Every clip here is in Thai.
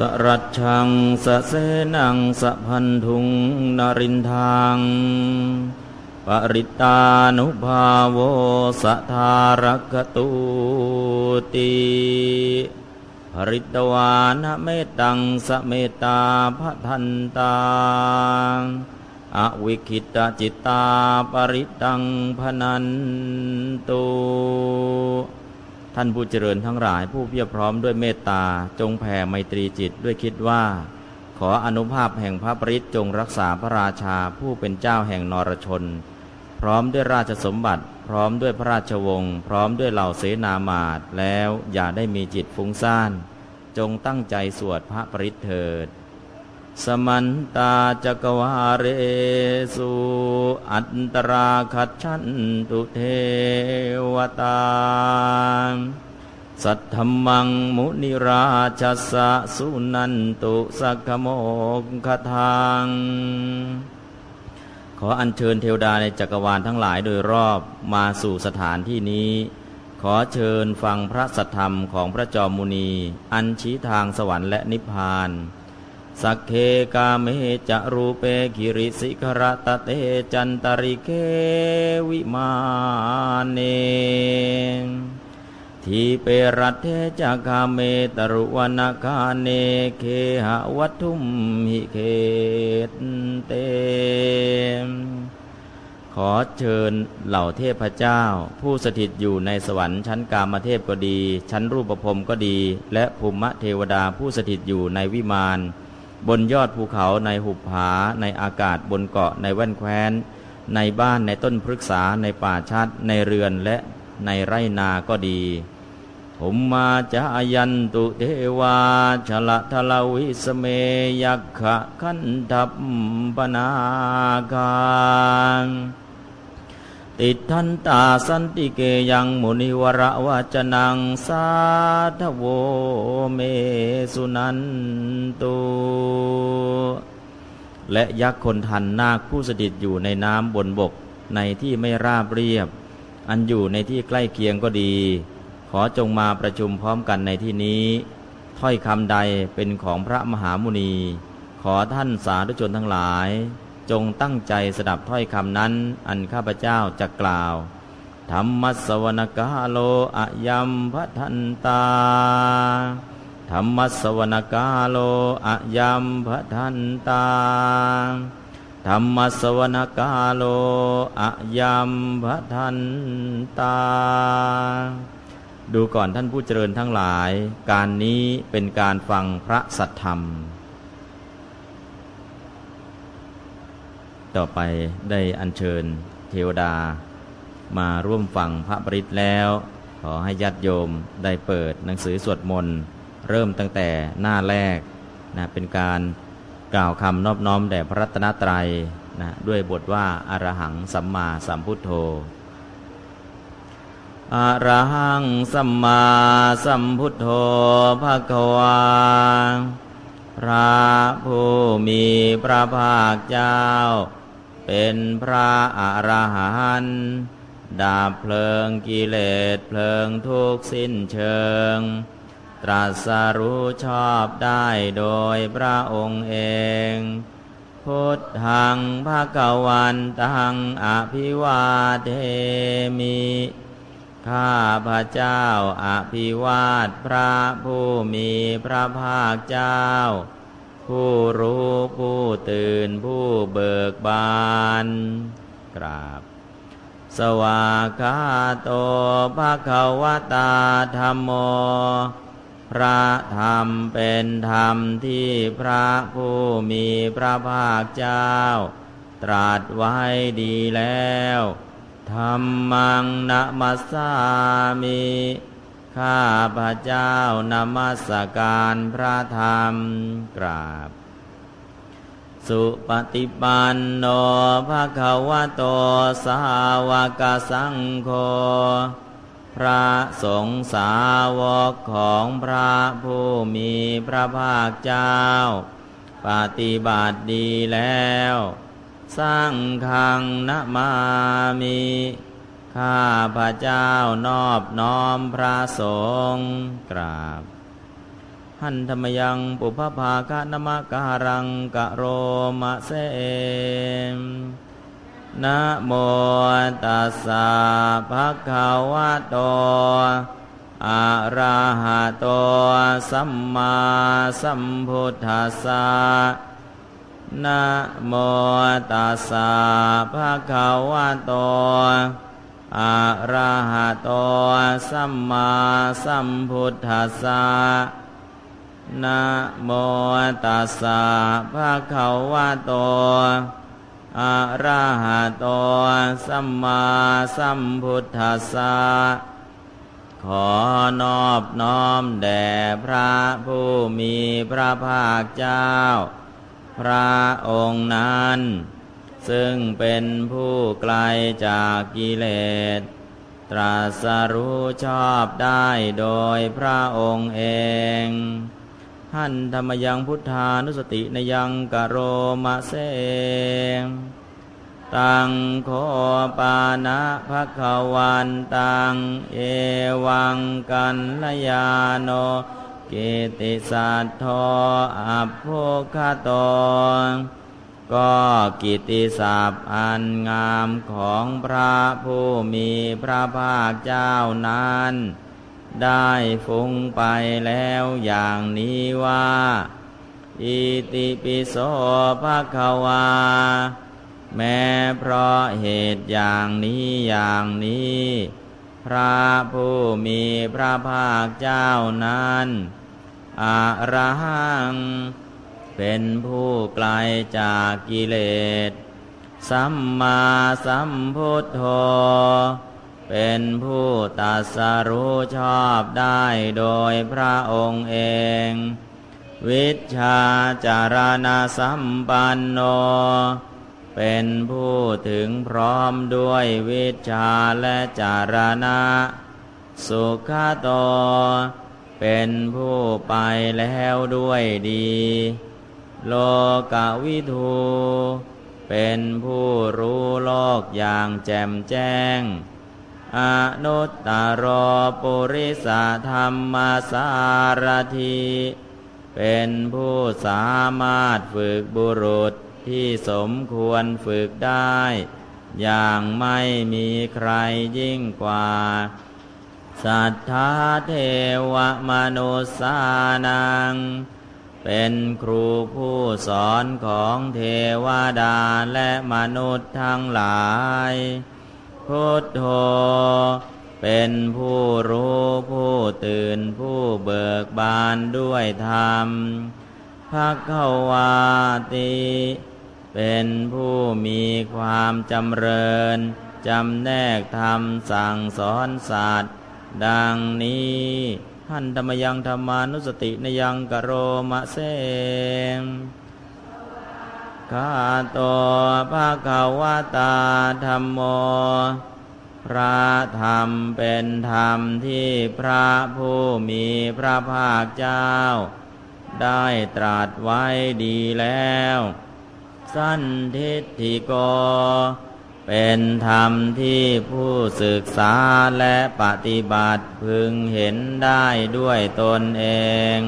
สรัชังสเสนังสะพันธุงนรินทางปริตานุภาโวสัทารกตุติภริตวานะเมตังสเมตาพทันตังอวิคิตจิตตาปริตังพนันตุ ท่านผู้เจริญทั้งหลายผู้เพียรพร้อมด้วยเมตตา จงแผ่ไมตรีจิตด้วยคิดว่า ขออนุภาพแห่งพระปริศจงรักษาพระราชาผู้เป็นเจ้าแห่งนรชน พร้อมด้วยราชสมบัติ พร้อมด้วยพระราชวงศ์พร้อมด้วยเหล่าเสนามาตแล้วอย่าได้มีจิตฟุ้งซ่าน จงตั้งใจสวดพระปริศเถิด สมันตาจักวาเรสุอันตราขัดชันตุเทวตา สัทธมังมุนิราชสะสุนันตุสักขโมกขทางขออัญเชิญเทวดาในจักรวาลทั้งหลายโดยรอบมาสู่สถานที่นี้ ขอเชิญฟังพระสัทธรรมของพระจอมมุนี อันชี้ทางสวรรค์และนิพพาน สัคเคกาเมจะรูเป คิริสิขะระตะเฏ จันตะลิกเข วิมาเนทีเปรัฏเฐ จะ คาเม ตะรุวะนะคะหะเนเคหะวัตถุมหิเขตเต ขอเชิญเหล่าเทพเจ้า ผู้สถิตอยู่ในสวรรค์ชั้นกามเทพก็ดี ชั้นรูปภพก็ดี และภูมิเทวดาผู้สถิตอยู่ในวิมาน บนยอดภูเขาในหุบผา ในอากาศบนเกาะในแว่นแคว้น ในบ้านในต้นพฤกษาในป่าชัด ในเรือนและในไร่นาก็ดีผมมาจะยันตุเทวาชละทลวิสเมยักขะขันทับปนาการ ติทันตาสันติเกยังมุนิวระวจนังสาธโวเมสุนันตุและยักษ์คนทันนาคผู้สถิตอยู่ในน้ำบนบกในที่ไม่ราบเรียบ อันอยู่ในที่ใกล้เคียงก็ดี ขอจงมาประชุมพร้อมกันในที่นี้ ถ้อยคำใดเป็นของพระมหามุนี ขอท่านสาธุชนทั้งหลาย จงตั้งใจสดับถ้อยคำนั้น อันข้าพเจ้าจะกล่าว ธรรมสวนกาโลอะยัมพัทันตา ธรรมสวนกาโลอะยัมพัทันตา ธรรมสวนกาโลอะยัมพัทันตา ดูก่อนท่านผู้เจริญทั้งหลาย การนี้เป็นการฟังพระสัทธรรม ต่อไปได้อัญเชิญเทวดา มาร่วมฟังพระปริตแล้ว ขอให้ญาติโยมได้เปิดหนังสือสวดมนต์เริ่มตั้งแต่หน้าแรกนะเป็นการกล่าวคำนอบน้อมแด่พระรัตนตรัยนะด้วยบทว่าอารหังสัมมาสัมพุทโธอารหังสัมมาสัมพุทโธภะคะวาพระผู้มีพระภาคเจ้า เป็นพระอรหันต์ดาบเพลิงกิเลสเพลิงทุกสิ้นเชิง ตรัสรู้ชอบได้โดยพระองค์เอง พุทธังภาควันตังอภิวาเทมิข้าพระเจ้าอภิวาทพระผู้มีพระภาคเจ้า ผู้รู้ผู้ตื่นผู้เบิกบานกราบ สวากาโตภะคะวตาธรรมโม พระธรรมเป็นธรรมที่พระผู้มีพระภาคเจ้า ตรัสไว้ดีแล้วธรรมังนะมัสสามิ ข้าพระเจ้านมัสการพระธรรมกราบ สุปฏิปันโนภะคะวะโตสาวกสังโฆพระสงฆ์สาวกของพระผู้มีพระภาคเจ้า ปฏิบัติดีแล้ว สร้างขังนะมามิ ข้าพระเจ้านอบน้อมพระสงฆ์กราบ หันธรรมยังปุพภาคะนมการังกะโรมะเสมนะโมตัสสะภะคะวะโตอะระหะโตสัมมาสัมพุทธัสสะนะโมตัสสะภะคะวะโต อะระหะโตสัมมาสัมพุทธัสสะนะโมตัสสะภะคะวะโตอะระหะโตสัมมาสัมพุทธัสสะขอนอบน้อมแด่พระผู้มีพระภาคเจ้า พระองค์นั้น ซึ่งเป็นผู้ไกลจากกิเลส ตรัสรู้ชอบได้โดยพระองค์เองหันธรรมยังพุทธานุสตินยังกโรมะเสงตังโคปานะภะคะวันตังเอวังกันลยาโนกิติสัตโทอัพโพคโต ก็กิติศัพท์อันงามของพระผู้มีพระภาคเจ้านั้น ได้ฟุ้งไปแล้วอย่างนี้ว่า อิติปิโสภะคะวา แม้เพราะเหตุอย่างนี้อย่างนี้ พระผู้มีพระภาคเจ้านั้นอระหัง เป็นผู้ไกลจากกิเลส สัมมาสัมพุทโธ เป็นผู้ตัดสรู้ชอบได้โดยพระองค์เอง วิชาจารณสัมปันโน เป็นผู้ถึงพร้อมด้วยวิชาและจารณะ สุขโต เป็นผู้ไปแล้วด้วยดี โลกวิทูเป็นผู้รู้โลกอย่างแจ่มแจ้ง อนุตตรปุริสธรรมสารทีเป็นผู้สามารถฝึกบุรุษที่สมควรฝึกได้ อย่างไม่มีใครยิ่งกว่า สัทธาเทวมนุสานัง เป็นครูผู้สอนของเทวดาและมนุษย์ทั้งหลาย พุทโธ เป็นผู้รู้ผู้ตื่นผู้เบิกบานด้วยธรรมภะคะวาติ เป็นผู้มีความจำเริญ จำแนกธรรมสั่งสอนสัตว์ ดังนี้ หันธรรมยังธรรมานุสตินยังกโรมะเสงคาโตภาคาวตาธรรมโม พระธรรมเป็นธรรมที่พระผู้มีพระภาคเจ้า ได้ตรัสไว้ดีแล้ว สั้นทิฏฐิโก เป็นธรรมที่ผู้ศึกษาและปฏิบัติพึงเห็นได้ด้วยตนเอง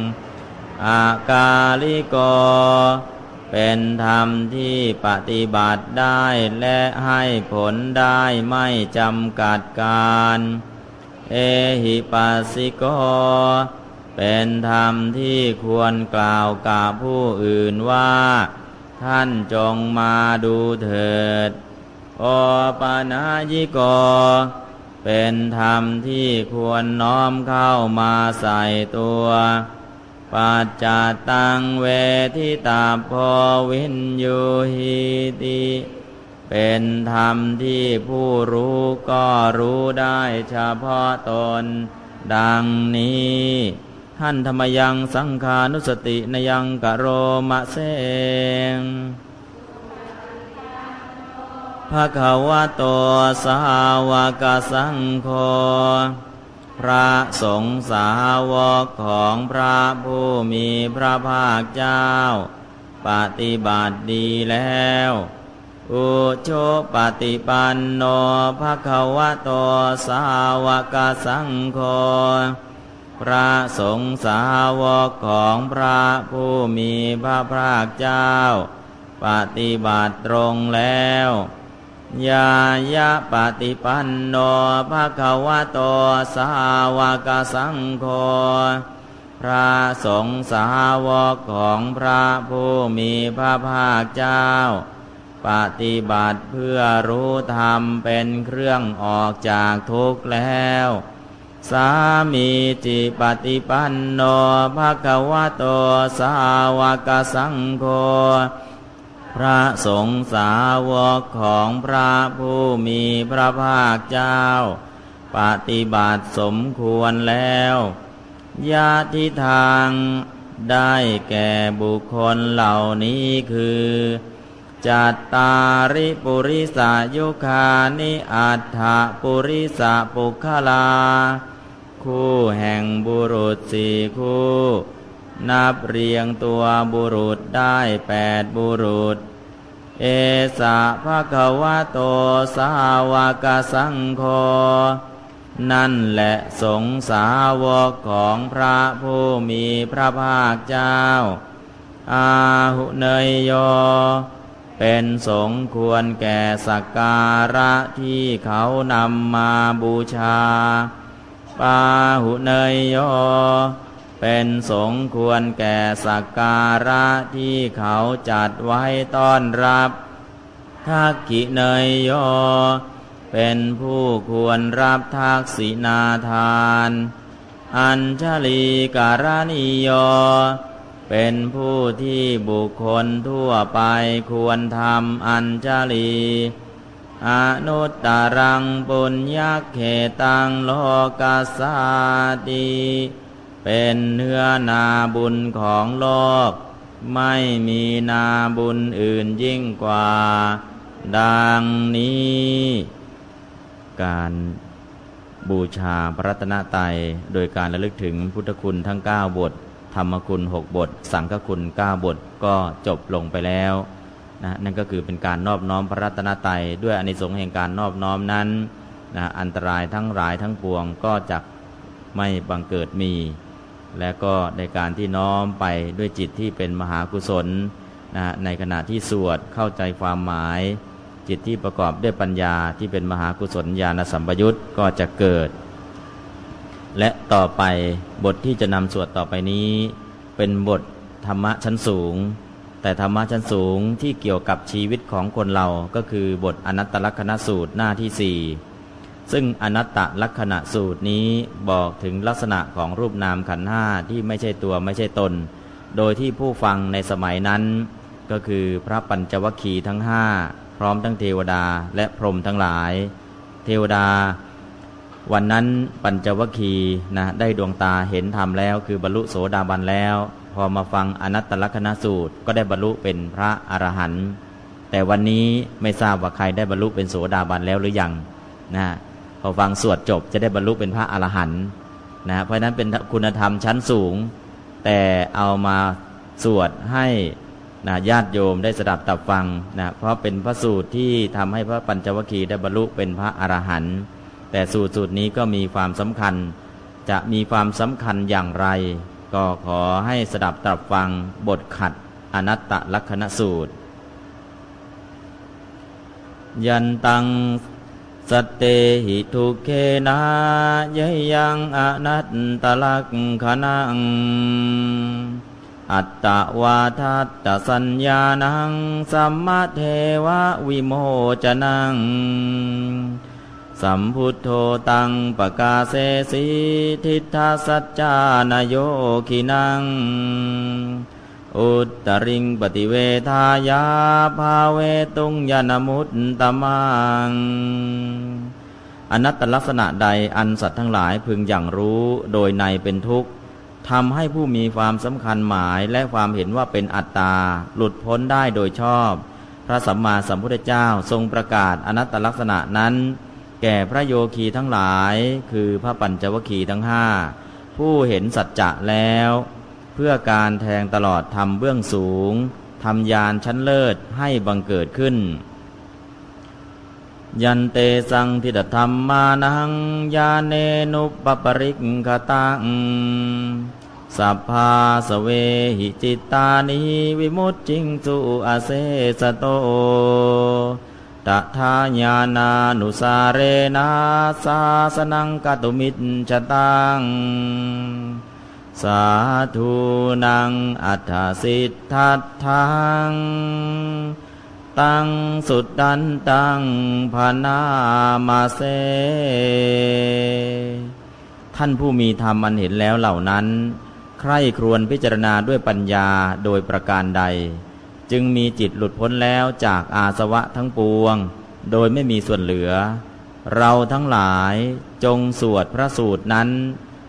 อากาลิโก เป็นธรรมที่ปฏิบัติได้และให้ผลได้ไม่จำกัดการ เอหิปัสสิโก เป็นธรรมที่ควรกล่าวกับผู้อื่นว่า ท่านจงมาดูเถิด โอปานายิโก เป็นธรรมที่ควรน้อมเข้ามาใส่ตัวปัจจตังเวทิตาพวินยูหิติเป็นธรรมที่ผู้รู้ก็รู้ได้เฉพาะตน ดังนี้ท่านธรรมยังสังขานุสตินยังกะโรมะเสง ภะคะวะโตสาวกสังโฆพระสงฆ์สาวกของพระผู้มีพระภาคเจ้า ปฏิบัติดีแล้ว อุโชปฏิปันโนภะคะวะโตสาวกสังโฆพระสงฆ์สาวกของพระผู้มีพระภาคเจ้า ปฏิบัติตรงแล้ว ยายะปฏิปันโนภะคะวะโตสาวกสังโฆพระสงฆ์สาวกของพระผู้มีพระภาคเจ้า ปฏิบัติเพื่อรู้ธรรมเป็นเครื่องออกจากทุกข์แล้ว สามีจิปฏิปันโนภะคะวะโตสาวกสังโฆ พระสงฆ์สาวกของพระผู้มีพระภาคเจ้า ปฏิบัติสมควรแล้วญาติทางได้แก่บุคคลเหล่านี้คือจัตตาริปุริสายุคานิอัฏฐปุริสาปุคลา คู่แห่งบุรุษสี่คู่ นับเรียงตัวบุรุษได้แปดบุรุษ เอสะภะคะวะโตสาวกสังโฆนั่นแหละสงสาวกของพระผู้มีพระภาคเจ้า อาหุเนยโย เป็นสงควรแก่สักการะที่เขานำมาบูชา ปาหุเนยโย เป็นสงควรแก่สักการะที่เขาจัดไว้ต้อนรับทักขิเนยโย เป็นผู้ควรรับทักษินาทาน อัญชลีการณิโย เป็นผู้ที่บุคคลทั่วไปควรทำอัญชลีอนุตตรังปุญญเขตังโลกัสสาติ เป็นเนื้อนาบุญของโลก ไม่มีนาบุญอื่นยิ่งกว่า ดังนี้ การบูชาพระรัตนตรัยโดยการระลึกถึงพุทธคุณทั้ง 9 บท ธรรมคุณ6บท สังฆคุณ 9 บทก็จบลงไปแล้วนะนั่นก็คือเป็นการนอบน้อมพระรัตนตรัยด้วยอนิสงส์แห่งการนอบน้อมนั้นนะอันตรายทั้งหลายทั้งปวงก็จะไม่บังเกิดมี และก็ในการที่น้อมไปด้วยจิตที่เป็นมหากุศลนะในขณะที่สวดเข้าใจความหมาย จิตที่ประกอบด้วยปัญญาที่เป็นมหากุศลญาณสัมปยุตก็จะเกิด และต่อไปบทที่จะนำสวดต่อไปนี้ เป็นบทธรรมะชั้นสูง แต่ธรรมะชั้นสูงที่เกี่ยวกับชีวิตของคนเราก็คือบทอนัตตลกษณสูตรหน้าที่สี่ ซึ่งอนัตตลักษณะสูตรนี้บอกถึงลักษณะของรูปนามขันห้าที่ไม่ใช่ตัวไม่ใช่ตน โดยที่ผู้ฟังในสมัยนั้น ก็คือพระปัญจวัคคีย์ทั้งห้าพร้อมทั้งเทวดาและพรหมทั้งหลาย เทวดา วันนั้นปัญจวัคคีนะได้ดวงตาเห็นธรรมแล้ว คือบรรลุโสดาบันแล้ว พอมาฟังอนัตตลักนสูตรก็ได้บรรลุเป็นพระอรหันต์แต่วันนี้ไม่ทราบว่าใครได้บรรลุเป็นโสดาบันแล้วหรือยังนะ พอฟังสวดจบจะได้บรรลุเป็นพระอรหันต์นะเพราะนั้นเป็นคุณธรรมชั้นสูง แต่เอามาสวดให้นะญาติโยมได้สดับตับฟังนะเพราะเป็นพระสูตรที่ทำให้พระปัญจวัคคีย์ได้บรรลุเป็นพระอรหันต์แต่สูตรสูตรนี้ก็มีความสำคัญ จะมีความสำคัญอย่างไร ก็ขอให้สดับตับฟังบทขัดอนัตตลักษณสูตร ยันตัง สเตหิทุเคนายยังอนัตตลักขณัง อัตตวาทัตตสัญญานังสัมมาเทววิโมจนัง สัมพุทโธตังปกาเสสีทิฏฐสัจจานโยคินัง อุตตริงปฏิเวทายาภาเวตุงยานมุตตมังอนัตตลักษณะใดอันสัตว์ทั้งหลายพึงอย่างรู้โดยในเป็นทุกข์ทำให้ผู้มีความสำคัญหมายและความเห็นว่าเป็นอัตตา หลุดพ้นได้โดยชอบ พระสัมมาสัมพุทธเจ้าทรงประกาศอนัตตลักษณะนั้น แก่พระโยคีทั้งหลาย คือพระปัญจวคีทั้งห้าผู้เห็นสัจจะแล้ว พื่อการแทงตลอดทำเบื้องสูงทำยานชั้นเลิศให้บังเกิดขึ้น ยันเตสังทิฏฐรรมานังยาเนนุปปริกขตังสัพพาสเวหิจิตานิวิมุตจิงสุอาเซสโตตถาญาณานุสาเรนาสาสนังกตุมิจชตัง สาธุนังอัฏฐสิทธัตถังตังสุดดันตังพนามาเซ ท่านผู้มีธรรมอันเห็นแล้วเหล่านั้น ใคร่ครวญพิจารณาด้วยปัญญาโดยประการใด จึงมีจิตหลุดพ้นแล้วจากอาสวะทั้งปวง โดยไม่มีส่วนเหลือ เราทั้งหลายจงสวดพระสูตรนั้น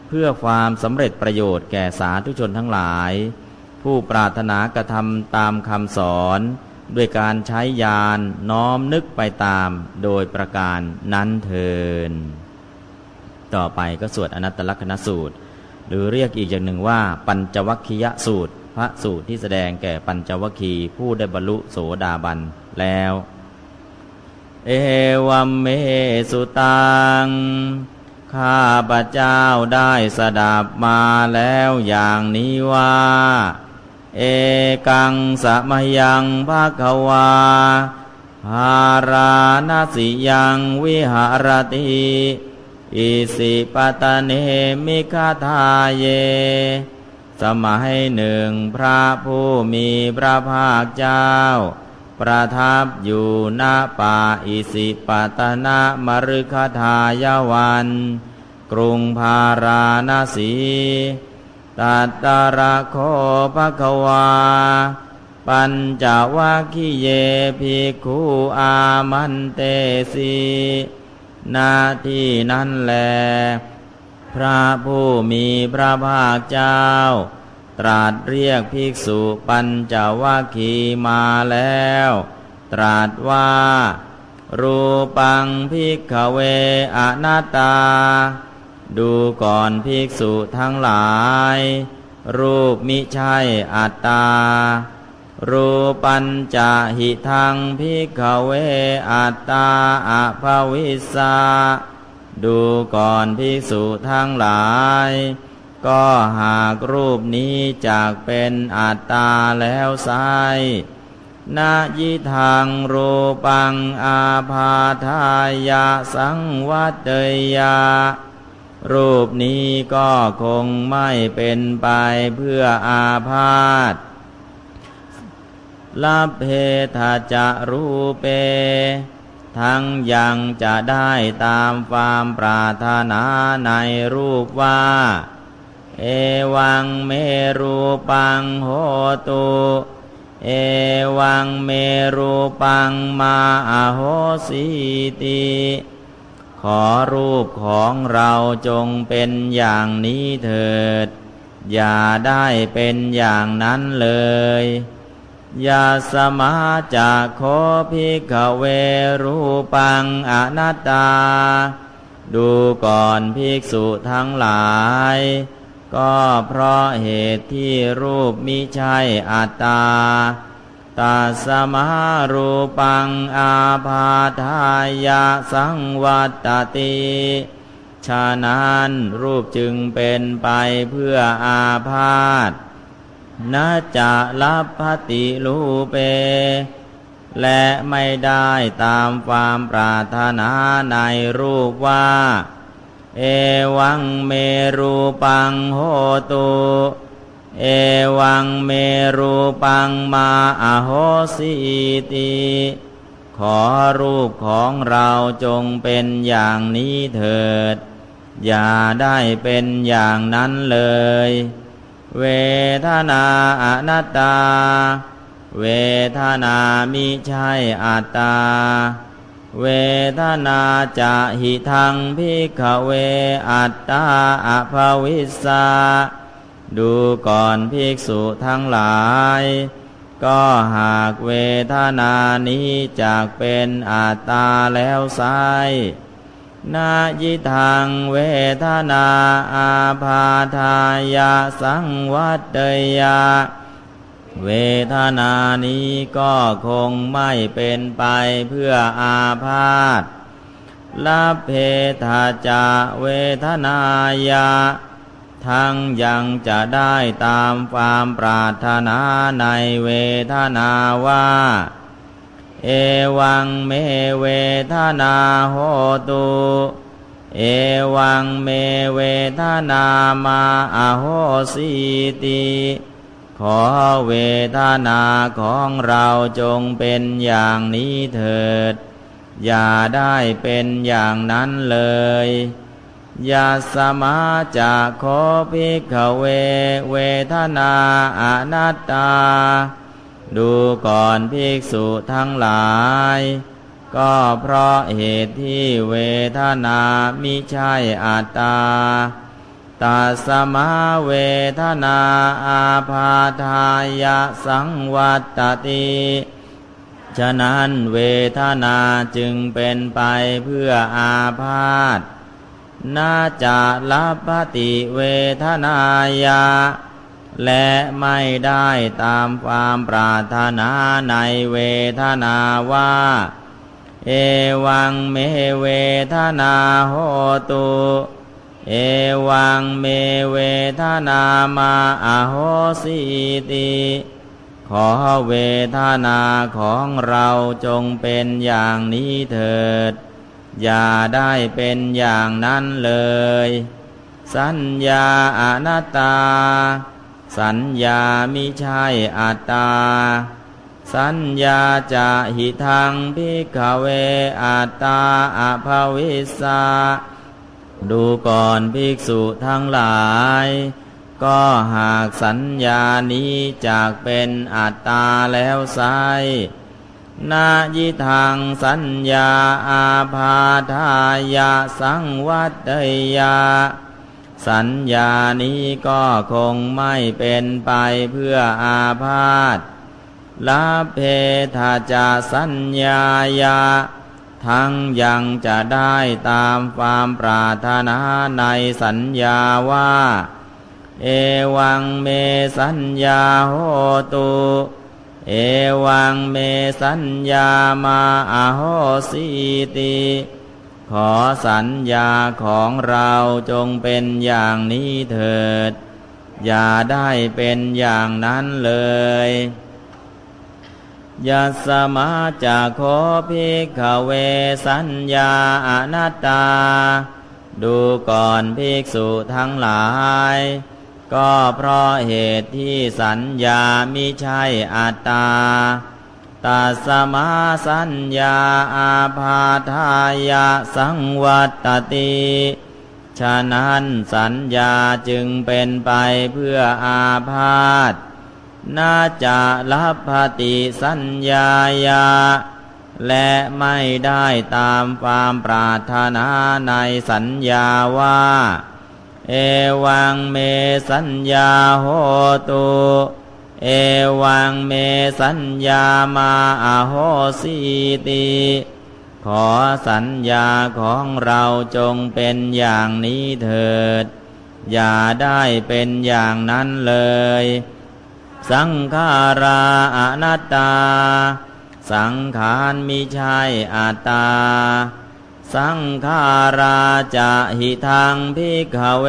เพื่อความสำเร็จประโยชน์แก่สาธุชนทั้งหลาย ผู้ปรารถนากระทำตามคำสอน ด้วยการใช้ยานน้อมนึกไปตามโดยประการนั้นเทินต่อไปก็สวดอนัตตลกนสูตร หรือเรียกอีกอย่างหนึ่งว่า ปัญจวัคคียสูตร พระสูตรที่แสดงแก่ปัญจวัคคีผู้ได้บรรลุโสดาบันแล้ว เอวัมเมสุตัง ข้าพระเจ้าได้สดับมาแล้วอย่างนี้ว่า เอกังสมยังภาควาหาราณสิยังวิหารติอิสิปตะเนมิคาทาเย สมัยหนึ่งพระผู้มีพระภาคเจ้า ประทับอยู่ณป่าอิสิปตนะมรุคทายวัน กรุงพาราณสีตัตตาระโคภควา ปัญจวัคคีเยภิกขุอามันเตสีนาที่นั้นแล พระผู้มีพระภาคเจ้า ตรัสเรียกภิกษุปัญจวัคคีมาแล้ว ตรัสว่า รูปังภิกขเวอนัตตา ดูก่อนภิกษุทั้งหลาย รูปมิใช่อัตตา รูปัญจะหิทังพิกขเวอัตตาอภวิสาดูก่อนภิกษุทั้งหลาย ก็หากรูปนี้จากเป็นอัตตาแล้วไซนายิทางรูปังอาพาทายาสังวัตเตยา รูปนี้ก็คงไม่เป็นไปเพื่ออาพาธลับเพทาจะรูเป ทั้งยังจะได้ตามความปรารถนาในรูปว่า เอวังเมรูปังโหตุเอวังเมรูปังมาอโหสีติขอรูปของเราจงเป็นอย่างนี้เถิด อย่าได้เป็นอย่างนั้นเลยยาสมาจากโคพิกเวรูปังอนัตตา ดูก่อนภิกษุทั้งหลาย ก็เพราะเหตุที่รูปมิใช่อัตตาตัสมารูปังอาภาทายาสังวัตติฉะนั้นรูปจึงเป็นไปเพื่ออาพาธนาจะลับพติลูเป และไม่ได้ตามความปรารถนาในรูปว่า เอวังเมรูปังโหตุเอวังเมรูปังมาอโหสิติขอรูปของเราจงเป็นอย่างนี้เถิด อย่าได้เป็นอย่างนั้นเลย เวทนาอนัตตา เวทนามิใช่อัตตา เวทนาจะหิทังพิกเวอัตตาอภวิสาดูก่อนภิกษุทั้งหลาย ก็หากเวทนานี้จากเป็นอัตตาแล้วไซนายิทางเวทนาอาพาทายาสังวัตเตยา เวทนานี้ก็คงไม่เป็นไปเพื่ออาพาธลาเพทาจะเวทนายาทั้งยังจะได้ตามความปรารถนาในเวทนาว่า เอวังเมเวทนาโหตุ เอวังเมเวทนามาอโหสีติ ขอเวทนาของเราจงเป็นอย่างนี้เถิด อย่าได้เป็นอย่างนั้นเลยยาสมาจะโคภิกเว เวทนาอนัตตา ดูก่อนภิกษุทั้งหลาย ก็เพราะเหตุที่เวทนามิใช่อัตตา ตาสมาเวทนาอาพาทายะสังวัตติฉะนั้นเวทนาจึงเป็นไปเพื่ออาพาธน่าจะลับติเวทนายา และไม่ได้ตามความปรารถนาในเวทนาว่า เอวังเมเวทนาโหตุ เอวังเมเวทนามาอโหสิติขอเวทนาของเราจงเป็นอย่างนี้เถิด อย่าได้เป็นอย่างนั้นเลย สัญญาอนัตตา สัญญามิใช่อัตตา สัญญาจะหิทังพิกเวอัตตาอภวิสา ดูก่อนภิกษุทั้งหลาย ก็หากสัญญานี้จากเป็นอัตตาแล้วไซนายิทางสัญญาอาพาทายาสังวัตยา สัญญานี้ก็คงไม่เป็นไปเพื่ออาพาธลาเพทาจาสัญญายา ทั้งยังจะได้ตามความปรารถนาในสัญญาว่า เอวังเมสัญญาโหตุ เอวังเมสัญญามาอโหสิติขอสัญญาของเราจงเป็นอย่างนี้เถิด อย่าได้เป็นอย่างนั้นเลย ยัสมาจะโคภิกขเวสัญญาอนัตตา ดูก่อนภิกษุทั้งหลาย ก็เพราะเหตุที่สัญญามิใช่อัตตาตัสมาสัญญาอาพาทายาสังวัตติฉะนั้นสัญญาจึงเป็นไปเพื่ออาพาธ น่าจะลับพติสัญญายา และไม่ได้ตามความปรารถนาในสัญญาว่า เอวังเมสัญญาโหตุเอวังเมสัญญามาอโหสีติขอสัญญาของเราจงเป็นอย่างนี้เถิด อย่าได้เป็นอย่างนั้นเลย สังขาราอนัตตา สังขารมิใช่อัตตา สังขาราจะหิทางพิกเว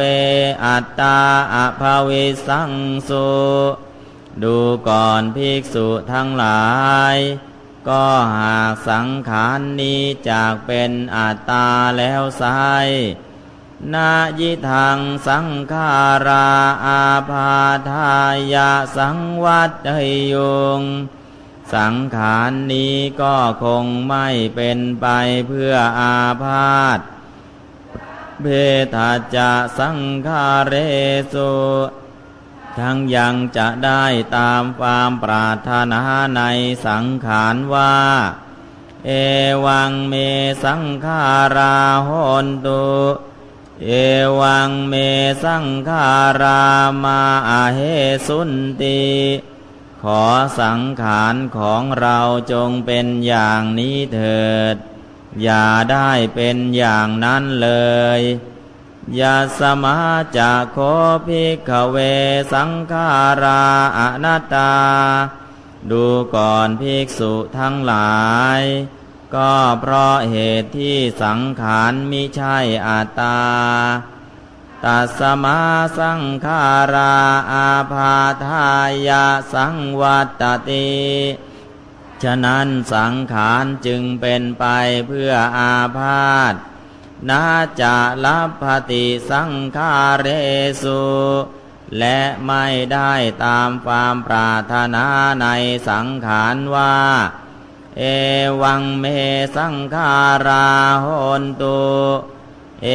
อัตตาอภวิสังสุดูก่อนภิกษุทั้งหลาย ก็หากสังขารนี้จากเป็นอัตตาแล้วไซ นายิทางสังขาราอาพาทายาสังวัตยงสังขารนี้ก็คงไม่เป็นไปเพื่ออาพาธเบทาจะสังขารเรสุทั้งยังจะได้ตามความปรารถนาในสังขารว่า เอวังเมสังขาราหนตุ เอวังเมสังขารามาอาเหสุนติ ขอสังขารของเราจงเป็นอย่างนี้เถิด อย่าได้เป็นอย่างนั้นเลยยาสมาจะโคภิกขเวสังขาราอนัตตา ดูก่อนภิกษุทั้งหลาย ก็เพราะเหตุที่สังขารมิใช่อัตตา ตัสมาสังขาราอาพาทายาสังวัตติ ฉะนั้นสังขารจึงเป็นไปเพื่ออาพาธนาจะลับพติสังขาเรสุ และไม่ได้ตามความปรารถนาในสังขารว่า เอวังเมสังขาราโหนตุเอ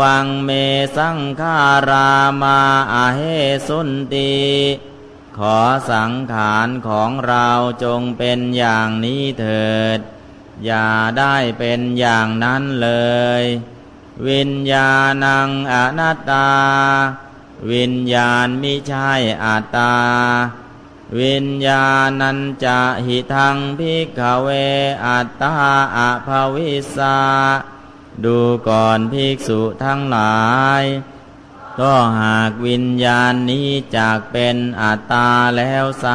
วังเมสังขารามาอาเฮสุนติขอสังขารของเราจงเป็นอย่างนี้เถิด อย่าได้เป็นอย่างนั้นเลย วิญญาณังอนัตตา วิญญาณมิใช่อัตตา วิญญาณัญจะหิทังพิกเวอัตตาอภวิสาดูก่อนภิกษุทั้งหลาย ก็หากวิญญาณนี้จากเป็นอัตตาแล้วไซ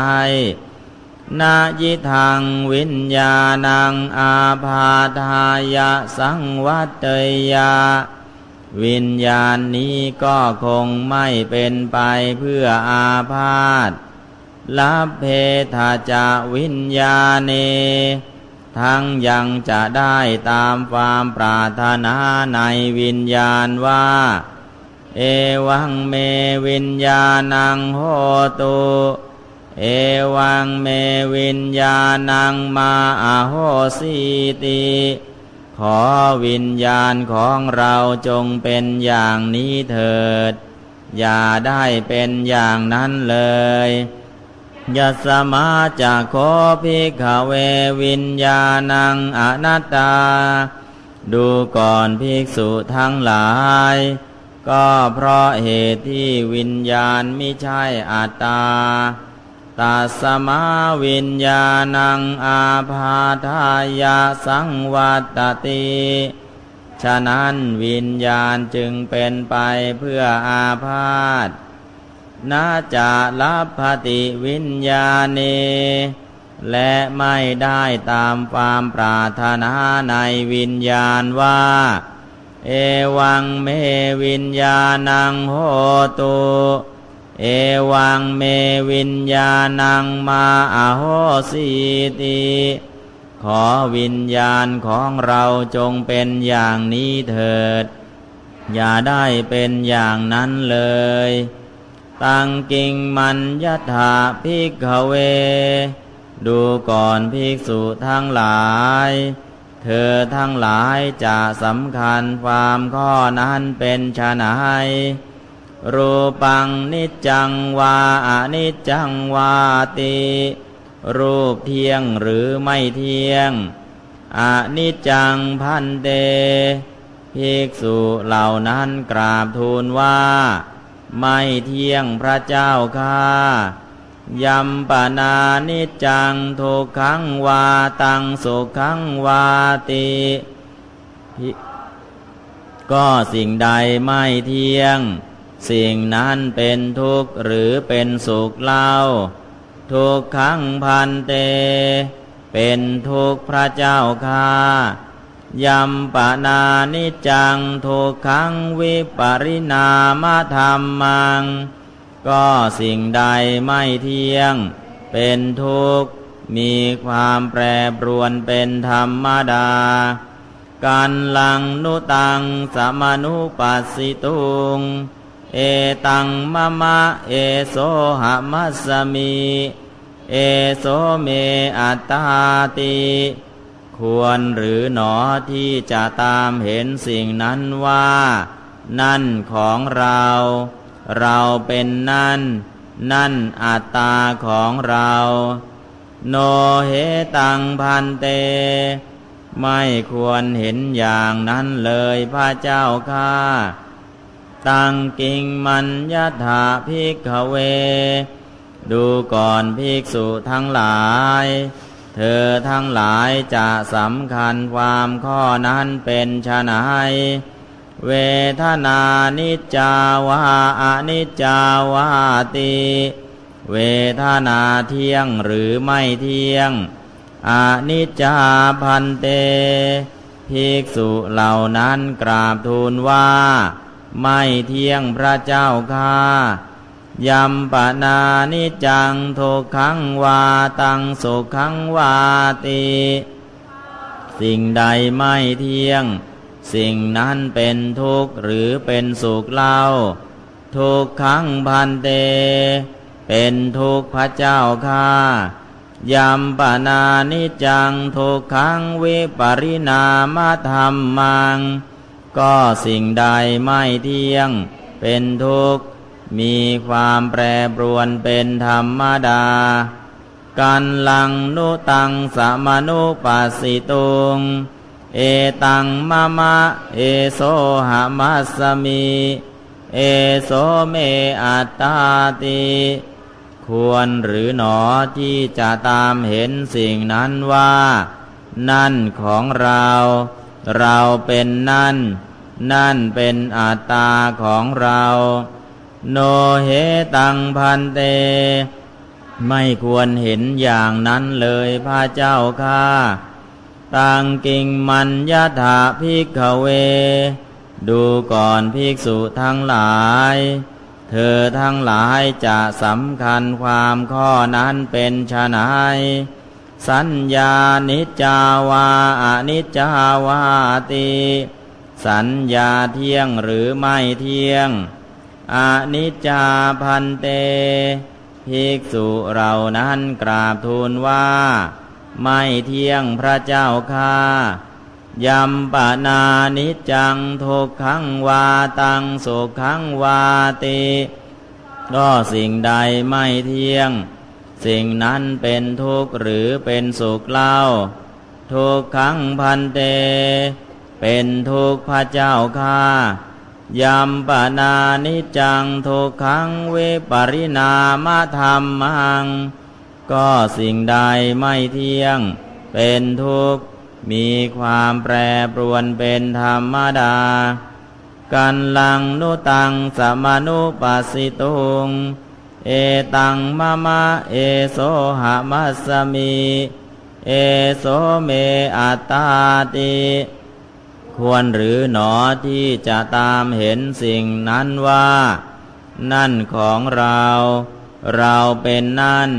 นายิทังวิญญาณังอาพาทายะสังวัตยา วิญญาณนี้ก็คงไม่เป็นไปเพื่ออาพาธ ลับเพทาจะวิญญาเน ทั้งยังจะได้ตามความปรารถนาในวิญญาณว่า เอวังเมวิญญาณังโหตุเอวังเมวิญญาณังมาอาโหสีติขอวิญญาณของเราจงเป็นอย่างนี้เถิด อย่าได้เป็นอย่างนั้นเลย ยัสมาจากโคภิกขเววิญญาณังอนัตตา ดูก่อนภิกษุทั้งหลาย ก็เพราะเหตุที่วิญญาณไม่ใช่อัตตาตัสมาวิญญาณังอาพาทายาสังวัตติฉะนั้นวิญญาณจึงเป็นไปเพื่ออาพาธ นาจะลับพติวิญญาเน และไม่ได้ตามความปรารถนาในวิญญาณว่า เอวังเมวิญญาณังโหตุเอวังเมวิญญาณังมาอโหสีติขอวิญญาณของเราจงเป็นอย่างนี้เถิด อย่าได้เป็นอย่างนั้นเลย ตังกิงมัญยถาภิกขเว ดูก่อนภิกษุทั้งหลาย เธอทั้งหลายจะสำคัญความข้อนั้นเป็นชนายรูปังนิจจังวาอนิจจังวาติ รูปเที่ยงหรือไม่เที่ยงอนิจจังพันเตภิกษุเหล่านั้นกราบทูลว่า ไม่เที่ยงพระเจ้าข้ายัมปนานิจังทุกขังวาตังสุขังวาติก็สิ่งใดไม่เที่ยง สิ่งนั้นเป็นทุกข์หรือเป็นสุขเล่า ทุกขังพันเต เป็นทุกข์พระเจ้าข้า ยัมปนานิจังทุกขังวิปริณามธรรมัง ก็สิ่งใดไม่เที่ยง เป็นทุกข์ มีความแปรปรวนเป็นธรรมดาการลังนุตังสมนุปัสสิตุง เอตังมะมะเอโสหมัสมี เอโสเมอัตตาติ ควรหรือหนอที่จะตามเห็นสิ่งนั้นว่า นั่นของเรา เราเป็นนั่น นั่นอัตตาของเรา โนเหตังพันเต ไม่ควรเห็นอย่างนั้นเลยพระเจ้าข้าตังกิงมัญญาถาภิกขเว ดูก่อนภิกษุทั้งหลาย เธอทั้งหลายจะสำคัญความข้อนั้นเป็นชนายเวทนานิจาวาอนิจจาวาติเวทนาเที่ยงหรือไม่เที่ยงอนิจจาพันเตภิกษุเหล่านั้นกราบทูลว่า ไม่เที่ยงพระเจ้าค่า ยัมปนานิจังโทขังวาตังสุขังวาติสิ่งใดไม่เที่ยง สิ่งนั้นเป็นทุกข์หรือเป็นสุขเล่า ทุกขังพันเต เป็นทุกข์พระเจ้าค่ายัมปนานิจังทุกขังวิปริณามธรรมมัง ก็สิ่งใดไม่เที่ยง เป็นทุกข์ มีความแปรปรวนเป็นธรรมดา กันลังนุตังสมนุปัสสิตุง เอตังมะมะ เอโสหามัสมี เอโสเมอัตตาติ ควรหรือหนอที่จะตามเห็นสิ่งนั้นว่า นั่นของเรา เราเป็นนั่น นั่นเป็นอัตตาของเรา โนเหตังพันเต ไม่ควรเห็นอย่างนั้นเลยพระเจ้าข้าตังกิงมัญญาถาภิกขเว ดูก่อนภิกษุทั้งหลาย เธอทั้งหลายจะสำคัญความข้อนั้นเป็นชนายสัญญานิจาวาอนิจจาวาติ สัญญาเที่ยงหรือไม่เที่ยง อนิจจาพันเตภิกษุเรานั้นกราบทูลว่า ไม่เที่ยงพระเจ้าค่ายัมปนานิจังทุกขังวาตังสุขังวาติก็สิ่งใดไม่เที่ยง สิ่งนั้นเป็นทุกข์หรือเป็นสุขเล่า ทุกขังพันเต เป็นทุกข์พระเจ้าค่า ยัมปนานิจังทุกขังเวปริณามธรรมัง ก็สิ่งใดไม่เที่ยง เป็นทุกข์ มีความแปรปรวนเป็นธรรมดา กันลังนุตังสมนุปัสสิตุง เอตังมะมะเอโสหมัสมี เอโสเมอัตตาติ ควรหรือหนอที่จะตามเห็นสิ่งนั้นว่า นั่นของเรา เราเป็นนั่น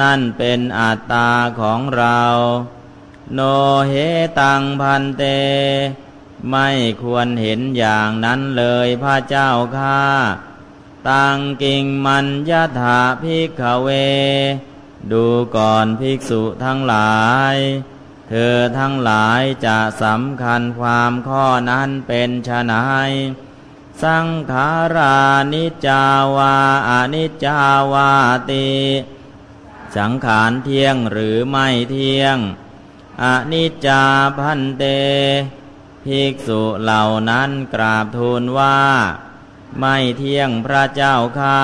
นั่นเป็นอัตตาของเรา โนเหตังพันเต ไม่ควรเห็นอย่างนั้นเลยพระเจ้าข้าตังกิงมัญญาถาภิกขเว ดูก่อนภิกษุทั้งหลาย เธอทั้งหลายจะสำคัญความข้อนั้นเป็นชนายสังขารานิจาวาอนิจาวาติสังขารเที่ยงหรือไม่เที่ยงอนิจจาพันเต ภิกษุเหล่านั้นกราบทูลว่า ไม่เที่ยงพระเจ้าค่า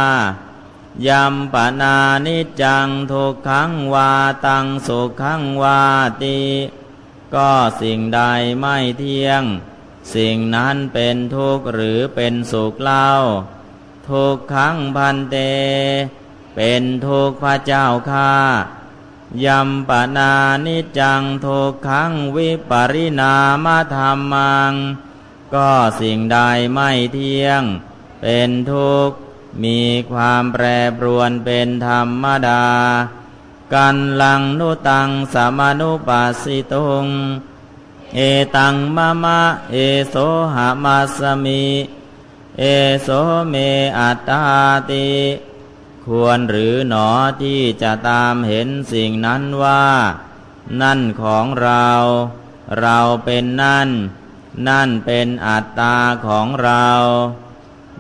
ยัมปนานิจังทุกขังวาตังสุขังวาติก็สิ่งใดไม่เที่ยง สิ่งนั้นเป็นทุกข์หรือเป็นสุขเล่า ทุกขังพันเต เป็นทุกข์พระเจ้าค่ายัมปนานิจังทุกขังวิปริณามธรรมัง ก็สิ่งใดไม่เที่ยง เป็นทุกข์ มีความแปรปรวนเป็นธรรมดา กันลังนุตังสมนุปัสสิตุง เอตังมะมะเอโสหามัสมิเอโสเมอัตตาติ ควรหรือหนอที่จะตามเห็นสิ่งนั้นว่า นั่นของเรา เราเป็นนั่น นั่นเป็นอัตตาของเรา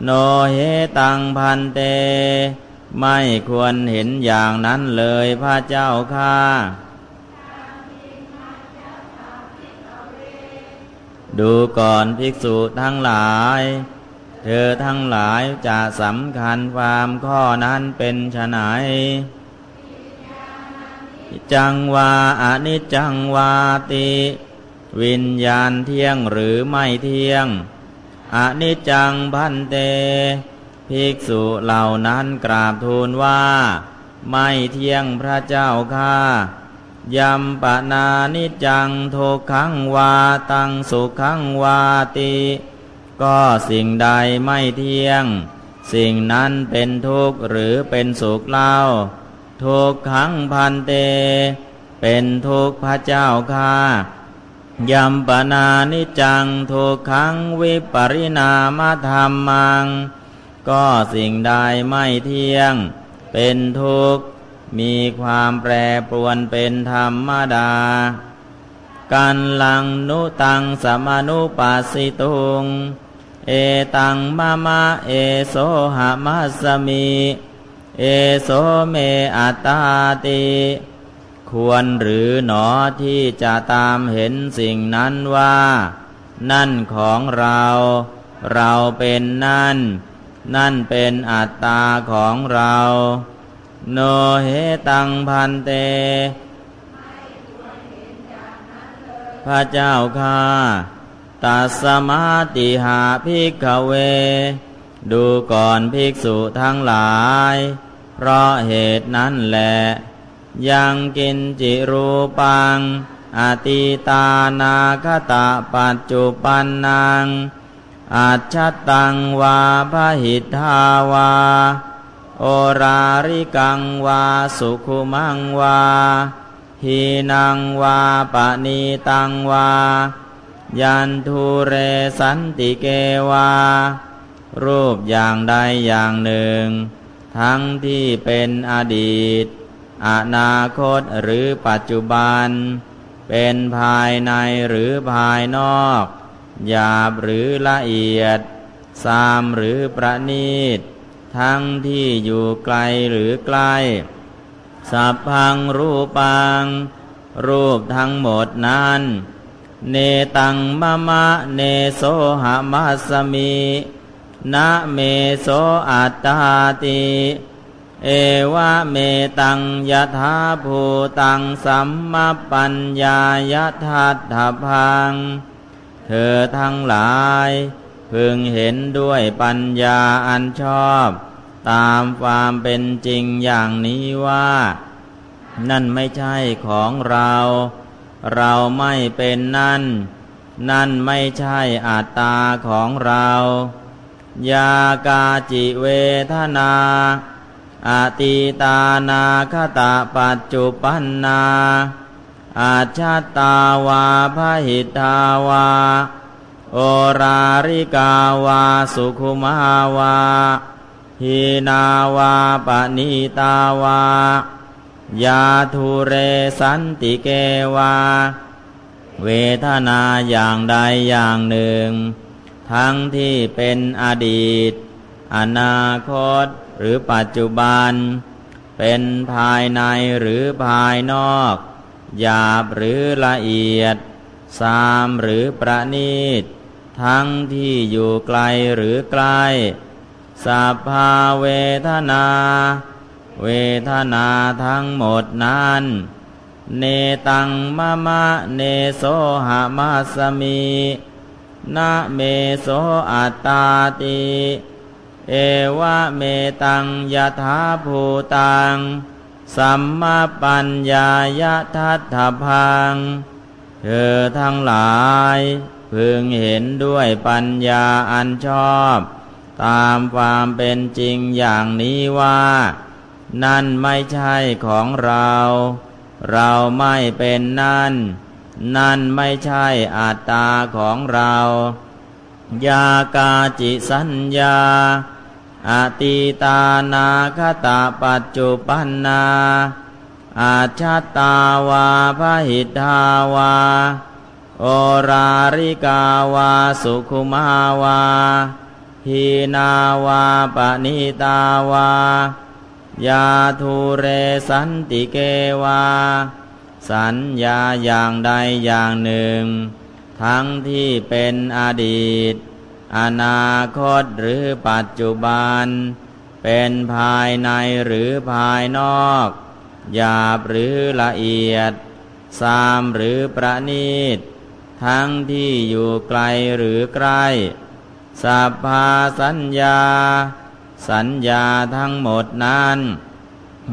โนเหตังพันเต ไม่ควรเห็นอย่างนั้นเลยพระเจ้าข้าดูก่อนภิกษุทั้งหลาย เธอทั้งหลายจะสำคัญความข้อนั้นเป็นไฉนจังวาอนิจจังวาติ วิญญาณเที่ยงหรือไม่เที่ยง อนิจจังพันเต ภิกษุเหล่านั้นกราบทูลว่า ไม่เที่ยงพระเจ้าข้ายำปนานิจังโทขังวาตังสุขังวาติ ก็สิ่งใดไม่เที่ยง สิ่งนั้นเป็นทุกข์หรือเป็นสุขเล่าทุกขังพันเต เป็นทุกข์พระเจ้าค่า ยำปนานิจังทุกขังวิปริณามธรรมัง ก็สิ่งใดไม่เที่ยง เป็นทุกข์ มีความแปรปรวนเป็นธรรมดา กันลังนุตังสมนุปัสสิตุง เอตังมะมะเอโสหมัสมิเอโสเมอัตตาติ ควรหรือหนอที่จะตามเห็นสิ่งนั้นว่า นั่นของเรา เราเป็นนั่น นั่นเป็นอัตตาของเรา โนเหตังพันเต พระเจ้าข้าตัสมาติหาภิกขเว ดูก่อนภิกษุทั้งหลาย เพราะเหตุนั้นแหละ ยังกินจิรูปัง อติตานาคตะปัจจุปันนางอาชตตังวาพหิทาวา โอราริกังวาสุขุมังวาหีนังวาปณีตังวา ยันทุเรสันติเกวา รูปอย่างใดอย่างหนึ่ง ทั้งที่เป็นอดีต อนาคตหรือปัจจุบัน เป็นภายในหรือภายนอกหยาบหรือละเอียดสามหรือประณีต ทั้งที่อยู่ไกลหรือใกล้ สัพพังรูปัง รูปทั้งหมดนั้น เนตังมะมะเนโสหามัสมินะเมโสอัตตาติ เอวะเมตังยะธาภูตังสัมมาปัญญายะทัตถพัง เธอทั้งหลาย พึงเห็นด้วยปัญญาอันชอบ ตามความเป็นจริงอย่างนี้ว่า นั่นไม่ใช่ของเรา เราไม่เป็นนั่น นั่นไม่ใช่อัตตาของเรา ยากาจิเวทนา อาติตานาคตาปัจจุปันนา อาชาตาวาพหิตาวา โอราริกาวาสุขุมาวาหีนาวาปณิตาวายาทุเรสันติเกวา เวทนาอย่างใดอย่างหนึ่ง ทั้งที่เป็นอดีต อนาคต หรือปัจจุบัน เป็นภายในหรือภายนอกหยาบหรือละเอียดสามหรือประณีต ทั้งที่อยู่ไกลหรือใกล้สัพพาเวทนา เวทนาทั้งหมดนั้น เนตังมะมะเนโสหามาสมีนะเมโสอัตตาติ เอวะเมตังยะถาภูตัง สัมมาปัญญายะทัตถพัง เธอทั้งหลาย พึงเห็นด้วยปัญญาอันชอบ ตามความเป็นจริงอย่างนี้ว่า นั่นไม่ใช่ของเรา เราไม่เป็นนั่น นั่นไม่ใช่อัตตาของเรา ยากาจิสัญญา อาติตานาคตาปัจจุปันนา อาชัตตาวาพหิทาวา โอราริกาวาสุขุมาวาหีนาวาปณิตาวายาทูเรสันติเกวา สัญญาอย่างใดอย่างหนึ่ง ทั้งที่เป็นอดีต อนาคตหรือปัจจุบัน เป็นภายในหรือภายนอกหยาบหรือละเอียดสามหรือประณีต ทั้งที่อยู่ไกลหรือใกล้สัพพาสัญญา สัญญาทั้งหมดนั้น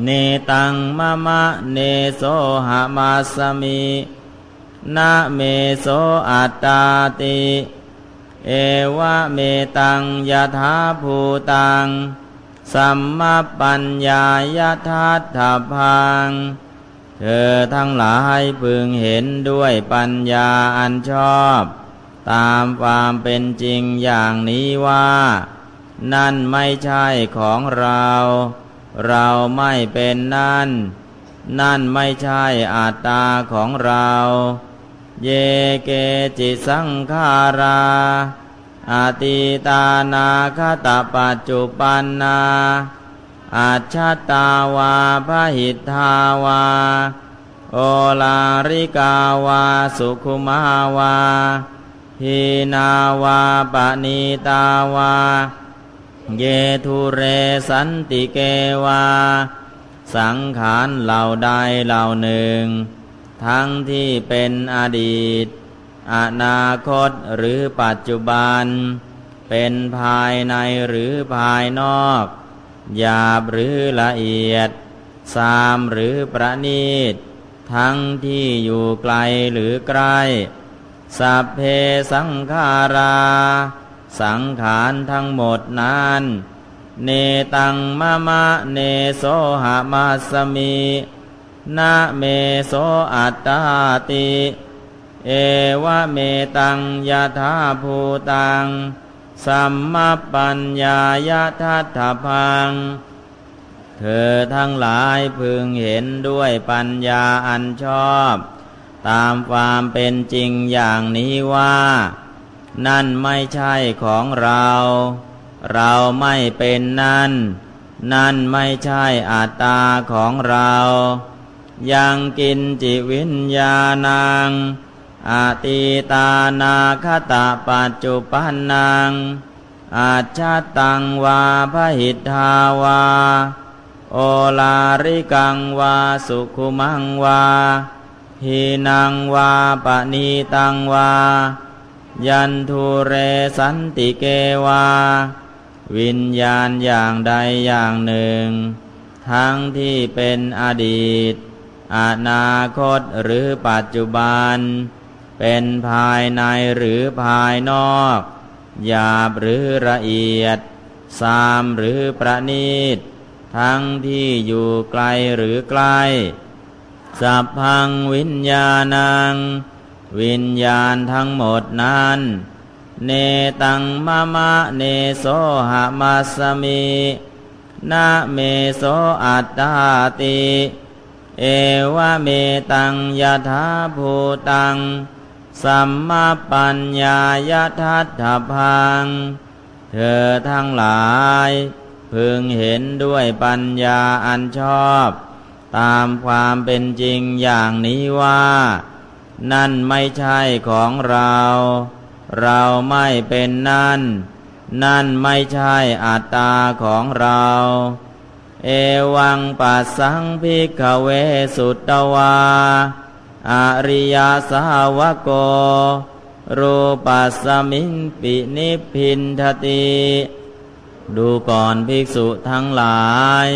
เนตังมะมะเนโสหามาสมินาเมโสอัตตาติ เอวะเมตังยะธาภูตัง สัมมาปัญญายะทัตถพัง เธอทั้งหลายพึงเห็นด้วยปัญญาอันชอบ ตามความเป็นจริงอย่างนี้ว่า นั่นไม่ใช่ของเรา เราไม่เป็นนั่น นั่นไม่ใช่อัตตาของเรา เยเกจิสังขาราอาติตานาคตาปัจจุปันนา อาชาตาวาพหิทาวา โอลาริกาวาสุขุมาวาหินาวาปณิตาวา เยทุเรสันติเกวา สังขารเหล่าใดเหล่าหนึ่ง ทั้งที่เป็นอดีต อนาคตหรือปัจจุบัน เป็นภายในหรือภายนอกหยาบหรือละเอียด สามหรือประณีต ทั้งที่อยู่ไกลหรือใกล้ สัพเพสังขารา สังขารทั้งหมดนั้นเนตังมะมะเนโสหามาสมี นาเมโสอัตตาติ เอวะเมตังยะธาภูตัง สัมมาปัญญายะทัตถพัง เธอทั้งหลายพึงเห็นด้วยปัญญาอันชอบ ตามความเป็นจริงอย่างนี้ว่า นั่นไม่ใช่ของเรา เราไม่เป็นนั่น นั่นไม่ใช่อัตตาของเรา ยังกินจิวิญญาณังอาติตานาคตาปัจจุปันนังอาชาตังวาพหิทธาวา โอลาริกังวาสุขุมังวาหีนังวาปณีตังวา ยันทุเรสันติเกวา วิญญาณอย่างใดอย่างหนึ่ง ทั้งที่เป็นอดีต อนาคตหรือปัจจุบัน เป็นภายในหรือภายนอกหยาบหรือละเอียดสามหรือประณีต ทั้งที่อยู่ไกลหรือใกล้สัพพังวิญญาณัง วิญญาณทั้งหมดนั้น เนตังมะมะเนโสหามาสมินาเมโสอัตตาติ เอวเมตังยะธาภูตัง สัมมาปัญญายะทัตถพัง เธอทั้งหลาย พึงเห็นด้วยปัญญาอันชอบ ตามความเป็นจริงอย่างนี้ว่า นั่นไม่ใช่ของเรา เราไม่เป็นนั่น นั่นไม่ใช่อัตตาของเรา เอวังปัสสังพิกเวสุตตวาอริยสาวโก รูปัสมิงปินิพินทติดูก่อนภิกษุทั้งหลาย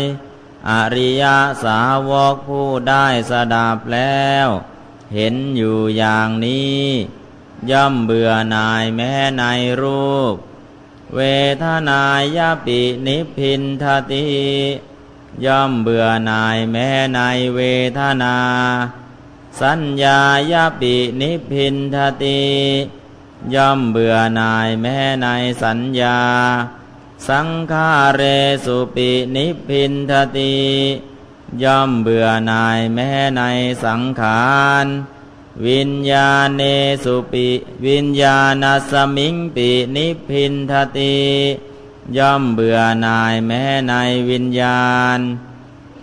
อริยสาวกผู้ได้สดับแล้ว เห็นอยู่อย่างนี้ ย่อมเบื่อหน่ายแม้ในรูป เวทนายปินิพินทติ ย่อมเบื่อหน่ายแม้ในเวทนา สัญญายาปินิพินทติย่อมเบื่อหน่ายแม้ในสัญญา สังขาเรสุปินิพินทติย่อมเบื่อหน่ายแม้ในสังขารวิญญาเนสุปิ วิญญาณสมิงปินิพินทติ ย่อมเบื่อหน่ายแม้ในวิญญาณ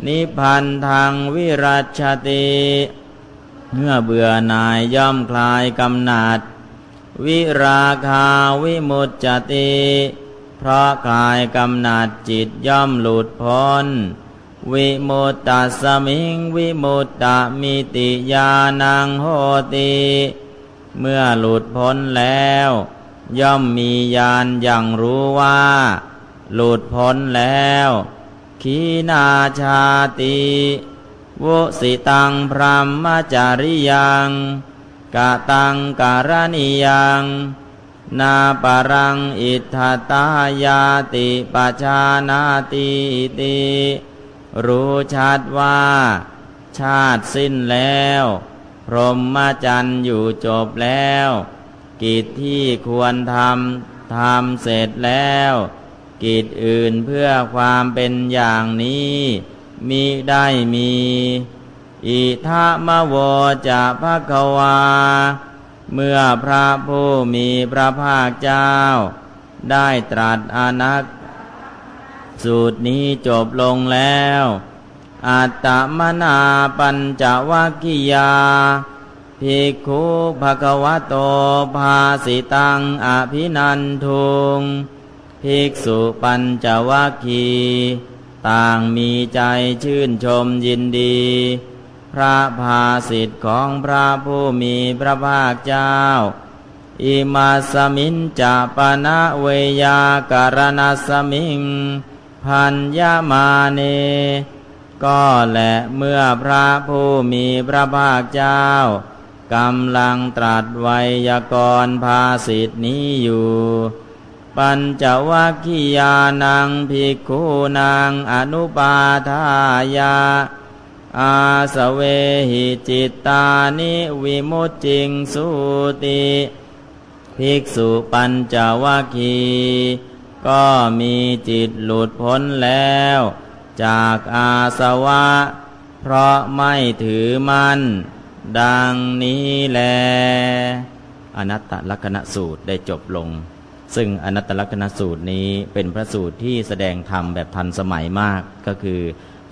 นิพันธังวิรัชติเมื่อเบื่อหน่ายย่อมคลายกำหนัด วิราคาวิมุตจติ เพราะคลายกำหนัดจิตย่อมหลุดพ้น วิมุตตสมิงวิมุตตมิติญาณังโหติ เมื่อหลุดพ้นแล้ว ย่อมมีญาณอย่างรู้ว่า หลุดพ้นแล้วขีนาชาติวุสิตังพรหมจาริยังกะตังการณิยังนาปรังอิทธตายาติปชานาติติรู้ชัดว่า ชาติสิ้นแล้ว พรหมจรรย์อยู่จบแล้ว กิจที่ควรทำทำเสร็จแล้ว กิจอื่นเพื่อความเป็นอย่างนี้มิได้มี อิทามโวจะภะคะวา เมื่อพระผู้มีพระภาคเจ้า ได้ตรัสอนักสูตรนี้จบลงแล้ว อัตตมนาปัญจวัคคียา ภิกขุภะคะวะโตภาสิตังอภินันทุงภิกษุปัญจวัคคีต่างมีใจชื่นชมยินดี พระภาสิทธิ์ของพระผู้มีพระภาคเจ้า อิมาสมินจะปนะเวยาการณสมิง พันยามาเน ก็แหละเมื่อพระผู้มีพระภาคเจ้า กำลังตรัสไวยากรภาสิทธินี้อยู่ ปัญจวัคคียานังภิกขุนางอนุปาทายา อาสเวหิจิตตานิวิมุตจิงสุติภิกษุปัญจวัคคีก็มีจิตหลุดพ้นแล้ว จากอาสวะ เพราะไม่ถือมัน่น ดังนี้แล อนัตตลักณสูตรได้จบลง ซึ่งอนัตตลักณสูตรนี้เป็นพระสูตรที่แสดงธรรมแบบทันสมัยมาก ก็คือ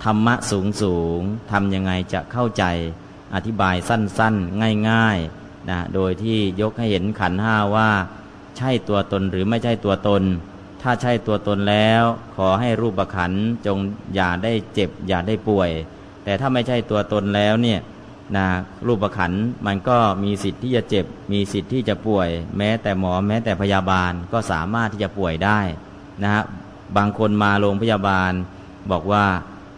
ธรรมะสูงสูงทำยังไงจะเข้าใจ อธิบายสั้นๆ ง่ายๆนะโดยที่ยกให้เห็นขันห้าว่า ใช่ตัวตนหรือไม่ใช่ตัวตน ถ้าใช่ตัวตนแล้ว ขอให้รูปขันจงอย่าได้เจ็บอย่าได้ป่วย แต่ถ้าไม่ใช่ตัวตนแล้วเนี่ย นะรูปขันมันก็มีสิทธิ์ที่จะเจ็บ มีสิทธิ์ที่จะป่วย แม้แต่หมอแม้แต่พยาบาลก็สามารถที่จะป่วยได้นะฮะบางคนมาโรงพยาบาล บอกว่า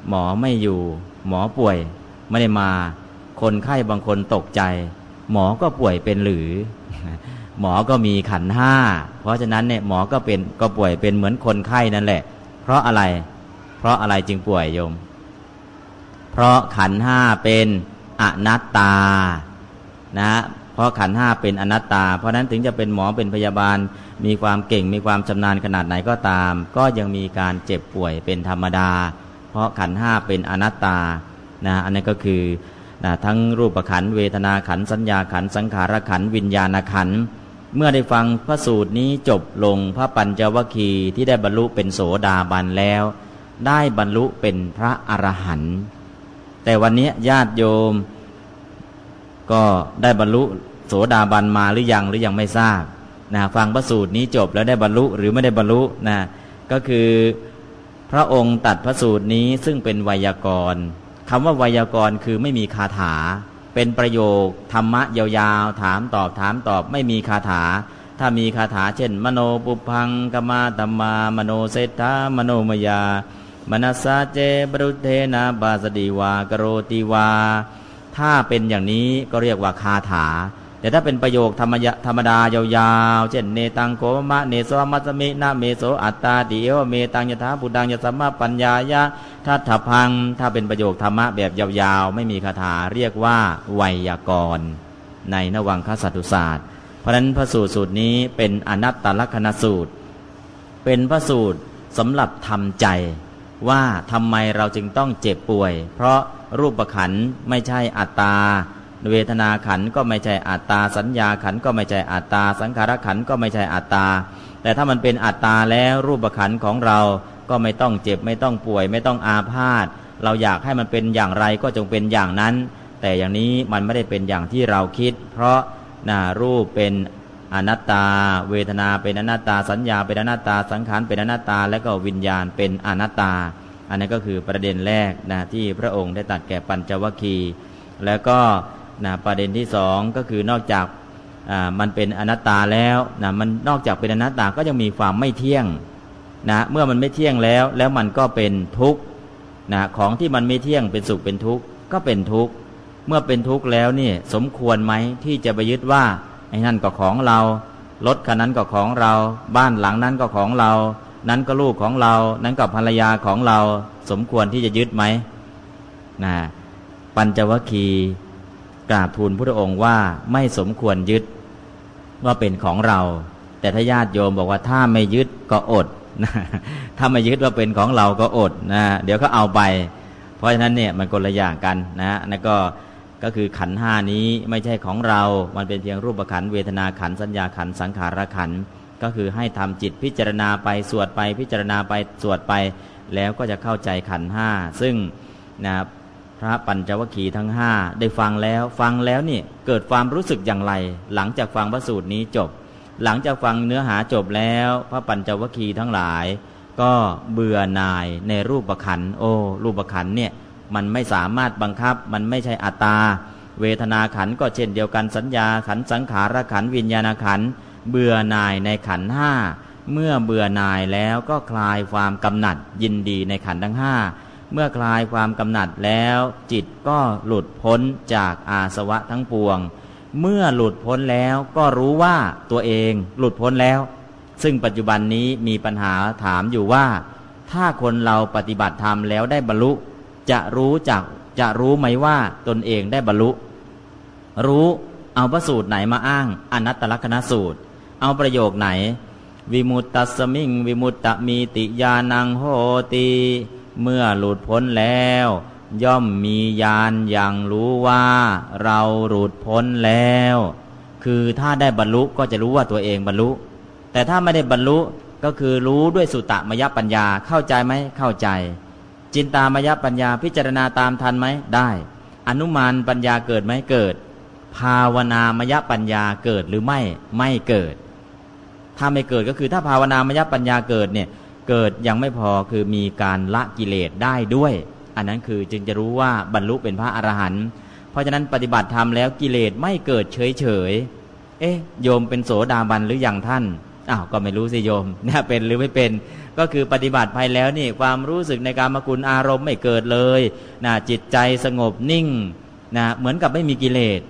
หมอไม่อยู่ หมอป่วยไม่ได้มา คนไข้บางคนตกใจ หมอก็ป่วยเป็นหรือ หมอก็มีขันห้าเพราะฉะนั้นเนี่ยหมอก็เป็นก็ป่วยเป็นเหมือนคนไข้นั่นแหละ เพราะอะไร เพราะอะไรจึงป่วยโยม เพราะขันห้าเป็น อนัตตานะเพราะขันห้าเป็นอนัตตา เพราะนั้นถึงจะเป็นหมอเป็นพยาบาล มีความเก่งมีความชำนาญขนาดไหนก็ตาม ก็ยังมีการเจ็บป่วยเป็นธรรมดา เพราะขันห้าเป็นอนัตตานะอันนี้ก็คือนะทั้งรูปขันเวทนาขันสัญญาขันสังขารขันวิญญาณขันเมื่อได้ฟังพระสูตรนี้จบลงพระปัญจวคีที่ได้บรรลุเป็นโสดาบันแล้ว ได้บรรลุเป็นพระอรหันต์ แต่วันนี้ญาติโยม ก็ได้บรรลุโสดาบันมาหรือยังหรือยังไม่ทราบนะฟังพระสูตรนี้จบแล้วได้บรรลุหรือไม่ได้บรรลุนะก็คือพระองค์ตัดพระสูตรนี้ซึ่งเป็นไวยากรณ์คำว่าไวยากรณ์คือไม่มีคาถา เป็นประโยคธรรมะยาวๆ ถามตอบถามตอบไม่มีคาถา ถ้ามีคาถาเช่น มโนปุพังกมาตมมามโนเศรษฐามโนมยา มนัสสาเจบรุเทนาบาสดีวากโรติวา ถ้าเป็นอย่างนี้ก็เรียกว่าคาถา แต่ถ้าเป็นประโยคธรรมธรรมดายาวๆ เช่นเนตังโกมะเนโสมัสมินาเมโสอัตตาติเอวเมตังยถาปุดังยสัมมาปัญญายะทัตถพัง ถ้าเป็นประโยคธรรมะแบบยาวๆ ไม่มีคาถาเรียกว่าไวยากรณ์ในนวังคสัตุศาสตร์ เพราะฉะนั้นพระสูตรสูตรนี้เป็นอนัตตลกนสูตร เป็นพระสูตรสำหรับทำใจ ว่าทำไมเราจึงต้องเจ็บป่วย เพราะรูปขันไม่ใช่อัตตา เวทนาขันก็ไม่ใช่อัตตา สัญญาขันก็ไม่ใช่อัตตา สังขารขันก็ไม่ใช่อัตตา แต่ถ้ามันเป็นอัตตาแล้วรูปขันของเราก็ไม่ต้องเจ็บไม่ต้องป่วย ไม่ต้องอาพาธเราอยากให้มันเป็นอย่างไรก็จงเป็นอย่างนั้น แต่อย่างนี้มันไม่ได้เป็นอย่างที่เราคิด เพราะนารูปเป็น อนัตตา เวทนาเป็นอนัตตาสัญญาเป็นอนัตตาสังขารเป็นอนัตตา และก็วิญญาณเป็นอนัตตา อันนี้ก็คือประเด็นแรกนะที่พระองค์ได้ตัดแก่ปัญจวัคคีย์แล้วก็นะประเด็นที่สองก็คือนอกจากมันเป็นอนัตตาแล้วนะมันนอกจากเป็นอนัตตาก็ยังมีความไม่เที่ยงนะเมื่อมันไม่เที่ยงแล้วแล้วมันก็เป็นทุกข์นะของที่มันไม่เที่ยงเป็นสุขเป็นทุกข์ก็เป็นทุกข์เมื่อเป็นทุกข์แล้วนี่สมควรไหมที่จะไปยึดว่า ไอ้นั่นก็ของเรา รถคันนั้นก็ของเรา บ้านหลังนั้นก็ของเรา นั้นก็ลูกของเรา นั้นก็ภรรยาของเรา สมควรที่จะยึดไหมนะปัญจวคีกราบทูลพระองค์ว่าไม่สมควรยึดว่าเป็นของเรา แต่ถ้าญาติโยมบอกว่าถ้าไม่ยึดก็อดนะถ้าไม่ยึดว่าเป็นของเราก็อดนะเดี๋ยวเขาเอาไป เพราะฉะนั้นเนี่ยมันคนละอย่างกันนะนั่นก็ ก็คือขันห้านี้ไม่ใช่ของเรา มันเป็นเพียงรูปขันเวทนาขันสัญญาขันสังขารขันก็คือให้ทำจิตพิจารณาไปสวดไปพิจารณาไปสวดไป แล้วก็จะเข้าใจขันห้าซึ่งนะพระปัญจวัคคีย์ทั้งห้าได้ฟังแล้วฟังแล้วนี่เกิดความรู้สึกอย่างไร หลังจากฟังพระสูตรนี้จบ หลังจากฟังเนื้อหาจบแล้ว พระปัญจวัคคีย์ทั้งหลาย ก็เบื่อหน่ายในรูปขันโอ้รูปขันเนี่ย มันไม่สามารถบังคับ มันไม่ใช่อัตตา เวทนาขันก็เช่นเดียวกันสัญญาขันสังขารขันวิญญาณขันเบื่อหน่ายในขันห้าเมื่อเบื่อหน่ายแล้วก็คลายความกำหนัดยินดีในขันทั้งห้าเมื่อคลายความกำหนัดแล้ว จิตก็หลุดพ้นจากอาสวะทั้งปวง เมื่อหลุดพ้นแล้วก็รู้ว่าตัวเองหลุดพ้นแล้ว ซึ่งปัจจุบันนี้มีปัญหาถามอยู่ว่า ถ้าคนเราปฏิบัติธรรมแล้วได้บรรลุ จะรู้จักจะรู้ไหมว่าตนเองได้บรรลุ รู้เอาพระสูตรไหนมาอ้างอนัตตลกนสูตร เอาประโยคไหน วิมุตตสมิง วิมุตตมีติยานังโหตี เมื่อหลุดพ้นแล้ว ย่อมมีญาณอย่างรู้ว่า เราหลุดพ้นแล้ว คือถ้าได้บรรลุก็จะรู้ว่าตัวเองบรรลุ แต่ถ้าไม่ได้บรรลุก็คือรู้ด้วยสุตตมยปัญญาเข้าใจไหมเข้าใจ จินตามยปัญญาพิจารณาตามทันไหมได้ อนุมานปัญญาเกิดไหมเกิด ภาวนามยปัญญาเกิดหรือไม่ไม่เกิด ถ้าไม่เกิดก็คือถ้าภาวนามยปัญญาเกิดเนี่ยเกิดยังไม่พอคือมีการละกิเลสได้ด้วย อันนั้นคือจึงจะรู้ว่าบรรลุเป็นพระอรหันต์เพราะฉะนั้นปฏิบัติธรรมแล้วกิเลสไม่เกิดเฉยเฉยเอ๊ะโยมเป็นโสดาบันหรืออยังท่าน อ้าวก็ไม่รู้สิโยมเนี่ยเป็นหรือไม่เป็น ก็คือปฏิบัติภายแล้วนี่ความรู้สึกในการมกุลอารมณ์ไม่เกิดเลยนะจิตใจสงบนิ่งนะเหมือนกับไม่มีกิเลส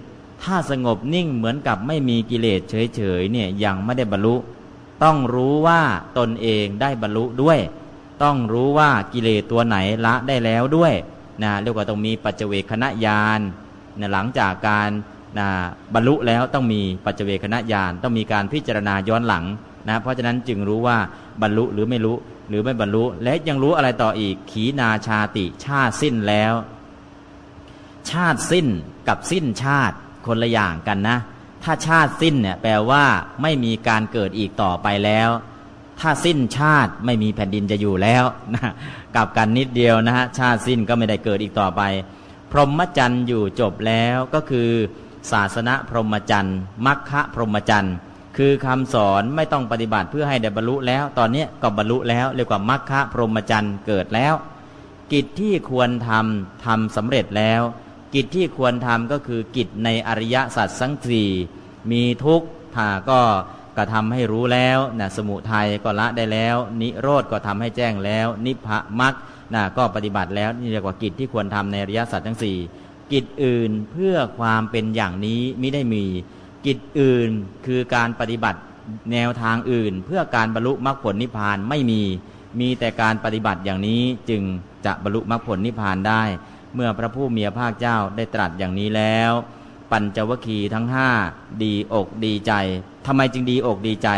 ถ้าสงบนิ่งเหมือนกับไม่มีกิเลสเฉยๆเนี่ยยังไม่ได้บรรลุ ต้องรู้ว่าตนเองได้บรรลุด้วย ต้องรู้ว่ากิเลสตัวไหนละได้แล้วด้วยนะเรียกว่าต้องมีปัจเจเวคณะญาณนะหลังจากการ นะบรรลุแล้วต้องมีปัจเจเวคณะญาณต้องมีการพิจารณาย้อนหลังนะเพราะฉะนั้นจึงรู้ว่าบรรลุหรือไม่รู้หรือไม่บรรลุ และยังรู้อะไรต่ออีก ขีนาชาติ ชาติสิ้นแล้ว ชาติสิ้นกับสิ้นชาติคนละอย่างกันนะ ถ้าชาติสิ้นเนี่ยแปลว่าไม่มีการเกิดอีกต่อไปแล้ว ถ้าสิ้นชาติไม่มีแผ่นดินจะอยู่แล้วนะกับกันนิดเดียวนะฮะชาติสิ้นก็ไม่ได้เกิดอีกต่อไป พรหมจรรย์อยู่จบแล้วก็คือ ศาสนาพรหมจรรย์มัคคะพรหมจรรย์คือคำสอนไม่ต้องปฏิบัติเพื่อให้ได้บรรลุแล้ว ตอนนี้ก็บรรลุแล้วเรียกว่ามัคคะพรหมจรรย์เกิดแล้ว กิจที่ควรทำทำสำเร็จแล้ว กิจที่ควรทำก็คือกิจในอริยสัจสังสีมีทุกข์ถ้าก็กระทำให้รู้แล้วนะสมุทัยก็ละได้แล้ว นิโรธก็ทำให้แจ้งแล้ว นิพพมรรคนะก็ปฏิบัติแล้วนี่เรียกว่ากิจที่ควรทำในอริยสัจทั้งสี่ กิจอื่นเพื่อความเป็นอย่างนี้ไม่ได้มี กิจอื่นคือการปฏิบัติแนวทางอื่น เพื่อการบรรลุมรรคผลนิพพานไม่มี มีแต่การปฏิบัติอย่างนี้จึงจะบรรลุมรรคผลนิพพานได้ เมื่อพระผู้มีพระภาคเจ้าได้ตรัสอย่างนี้แล้ว ปัญจวคีทั้งห้าดีอกดีใจทำไมจึงดีอกดีใจ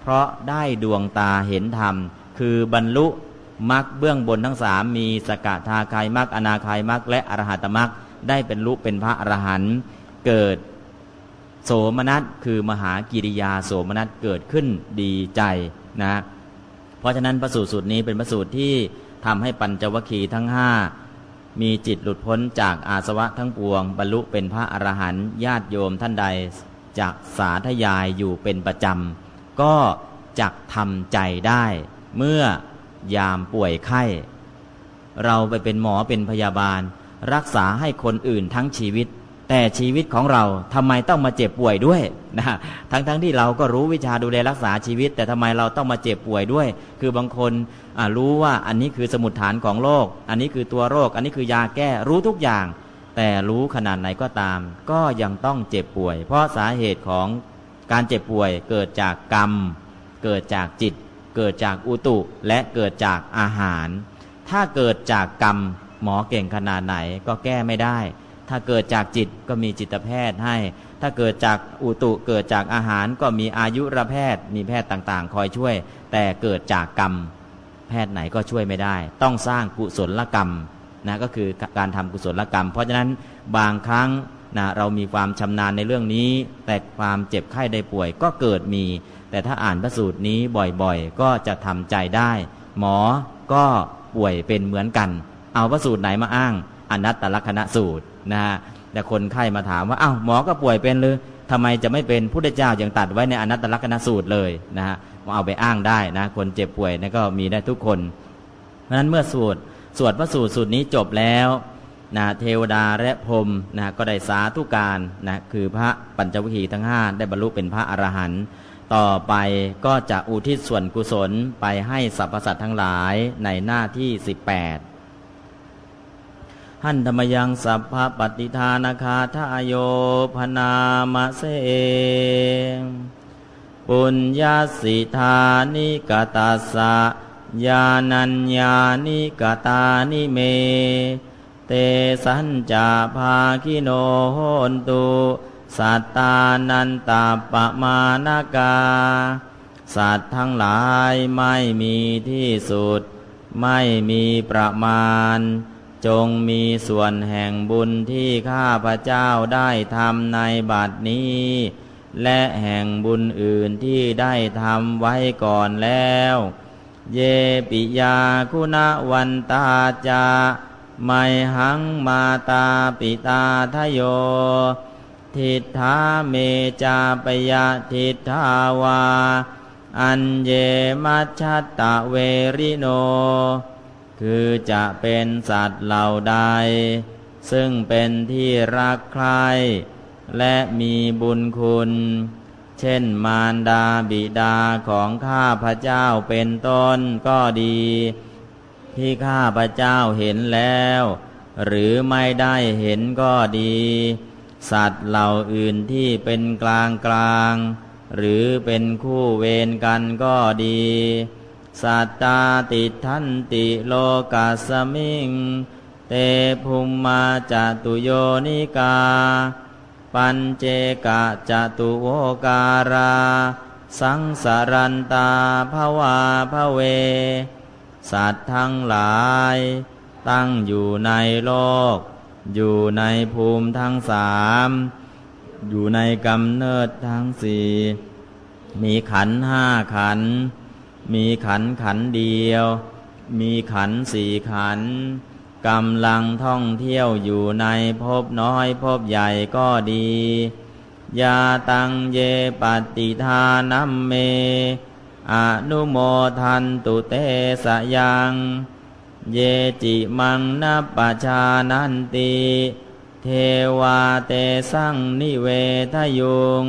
เพราะได้ดวงตาเห็นธรรม คือบรรลุมรรคเบื้องบนทั้งสามมีสกทาคายมรรคอนาคายมรรคและอรหัตมรรค ได้เป็นลุเป็นพระอรหันต์เกิดโสมนัสคือมหากิริยาโสมนัสเกิดขึ้นดีใจนะ เพราะฉะนั้นพระสูตรสูตรนี้เป็นพระสูตรที่ทำให้ปัญจวัคคีย์ทั้งห้ามีจิตหลุดพ้นจากอาสวะทั้งปวง บรรลุเป็นพระอรหันต์ญาติโยมท่านใดจากสาธยายอยู่เป็นประจำ ก็จักทำใจได้ เมื่อยามป่วยไข้ เราไปเป็นหมอเป็นพยาบาล รักษาให้คนอื่นทั้งชีวิต แต่ชีวิตของเราทำไมต้องมาเจ็บป่วยด้วยนะทั้งๆทที่เราก็รู้วิชาดูแลรักษาชีวิต แต่ทำไมเราต้องมาเจ็บป่วยด้วย คือบางคนรู้ว่าอันนี้คือสมุดฐานของโรคอันนี้คือตัวโรค อันนี้คือยาแก้รู้ทุกอย่าง แต่รู้ขนาดไหนก็ตาม ก็ยังต้องเจ็บป่วย เพราะสาเหตุของการเจ็บป่วยเกิดจากกรรม เกิดจากจิต เกิดจากอุตุและเกิดจากอาหาร ถ้าเกิดจากกรรม หมอเก่งขนาดไหนก็แก้ไม่ได้ ถ้าเกิดจากจิตก็มีจิตแพทย์ให้ ถ้าเกิดจากอุตุเกิดจากอาหารก็มีอายุรแพทย์ มีแพทย์ต่างๆ คอยช่วย แต่เกิดจากกรรม แพทย์ไหนก็ช่วยไม่ได้ ต้องสร้างกุศลกรรมนะก็คือการทำกุศลกรรม เพราะฉะนั้นบางครั้งนะเรามีความชำนาญในเรื่องนี้ แต่ความเจ็บไข้ได้ป่วยก็เกิดมี แต่ถ้าอ่านพระสูตรนี้บ่อยๆ ก็จะทำใจได้ หมอก็ป่วยเป็นเหมือนกัน เอาพระสูตรไหนมาอ้างอนัตตลกณะสูตรนะฮะแต่คนไข้มาถามว่าอา้าวหมอก็ป่วยเป็นเลยทำไมจะไม่เป็นพุทธเจ้าย่างตัดไว้ในอนัตตลกณะสูตรเลยนะฮะเอาไปอ้างได้นะ คนเจ็บป่วยนะก็มีได้ทุกคน เพราะฉะนั้นเมื่อสวดสวดพระสูตรสูตรนี้จบแล้วนะเทวดาและพรมนะก็ได้สาธุการนะคือพระปัญจวิคีทั้งห้าได้บรรลุเป็นพระอรหันต์ต่อไปก็จะอุทิศส่วนกุศลไปให้สรรพสัตว์ทั้งหลายในหน้าที่ 18 หันธรรมยังสัพพปฏิทานาคาทายโยพนามะเสปุญญาสิธานิกตาสะยานัญญานิกตานิเม เตสัญจาภาคิโนโหนตุสัตตานันตาปะมานากา สัตว์ทั้งหลายไม่มีที่สุด ไม่มีประมาณ จงมีส่วนแห่งบุญที่ข้าพระเจ้าได้ทำในบัดนี้ และแห่งบุญอื่นที่ได้ทำไว้ก่อนแล้ว เยปิยาคุณวันตาจาไมหังมาตาปิตาทโย ทิฏฐาเมจาปยะทิฏฐาวา อันเยมัชตตะเวริโน คือจะเป็นสัตว์เหล่าใด ซึ่งเป็นที่รักใครและมีบุญคุณ เช่นมารดาบิดาของข้าพระเจ้าเป็นต้นก็ดี ที่ข้าพระเจ้าเห็นแล้ว หรือไม่ได้เห็นก็ดี สัตว์เหล่าอื่นที่เป็นกลางกลาง หรือเป็นคู่เวรกันก็ดี สัตตาติทันติโลกัสมิง เตภุมมาจตุโยนิกา ปัญเจกะจตุโวการา สังสารันตาภวาภเว สัตว์ทั้งหลาย ตั้งอยู่ในโลก อยู่ในภูมิทั้งสามอยู่ในกำเนิดทั้งสี่มีขันห้าขัน มีขันขันเดียว มีขันสี่ขันกำลังท่องเที่ยวอยู่ในภพน้อยภพใหญ่ก็ดียาตังเยปฏิทานัมเม อนุโมทันตุเตสยัง เยจิมังนัปปชานันติ เทวาเตสังนิเวทยุง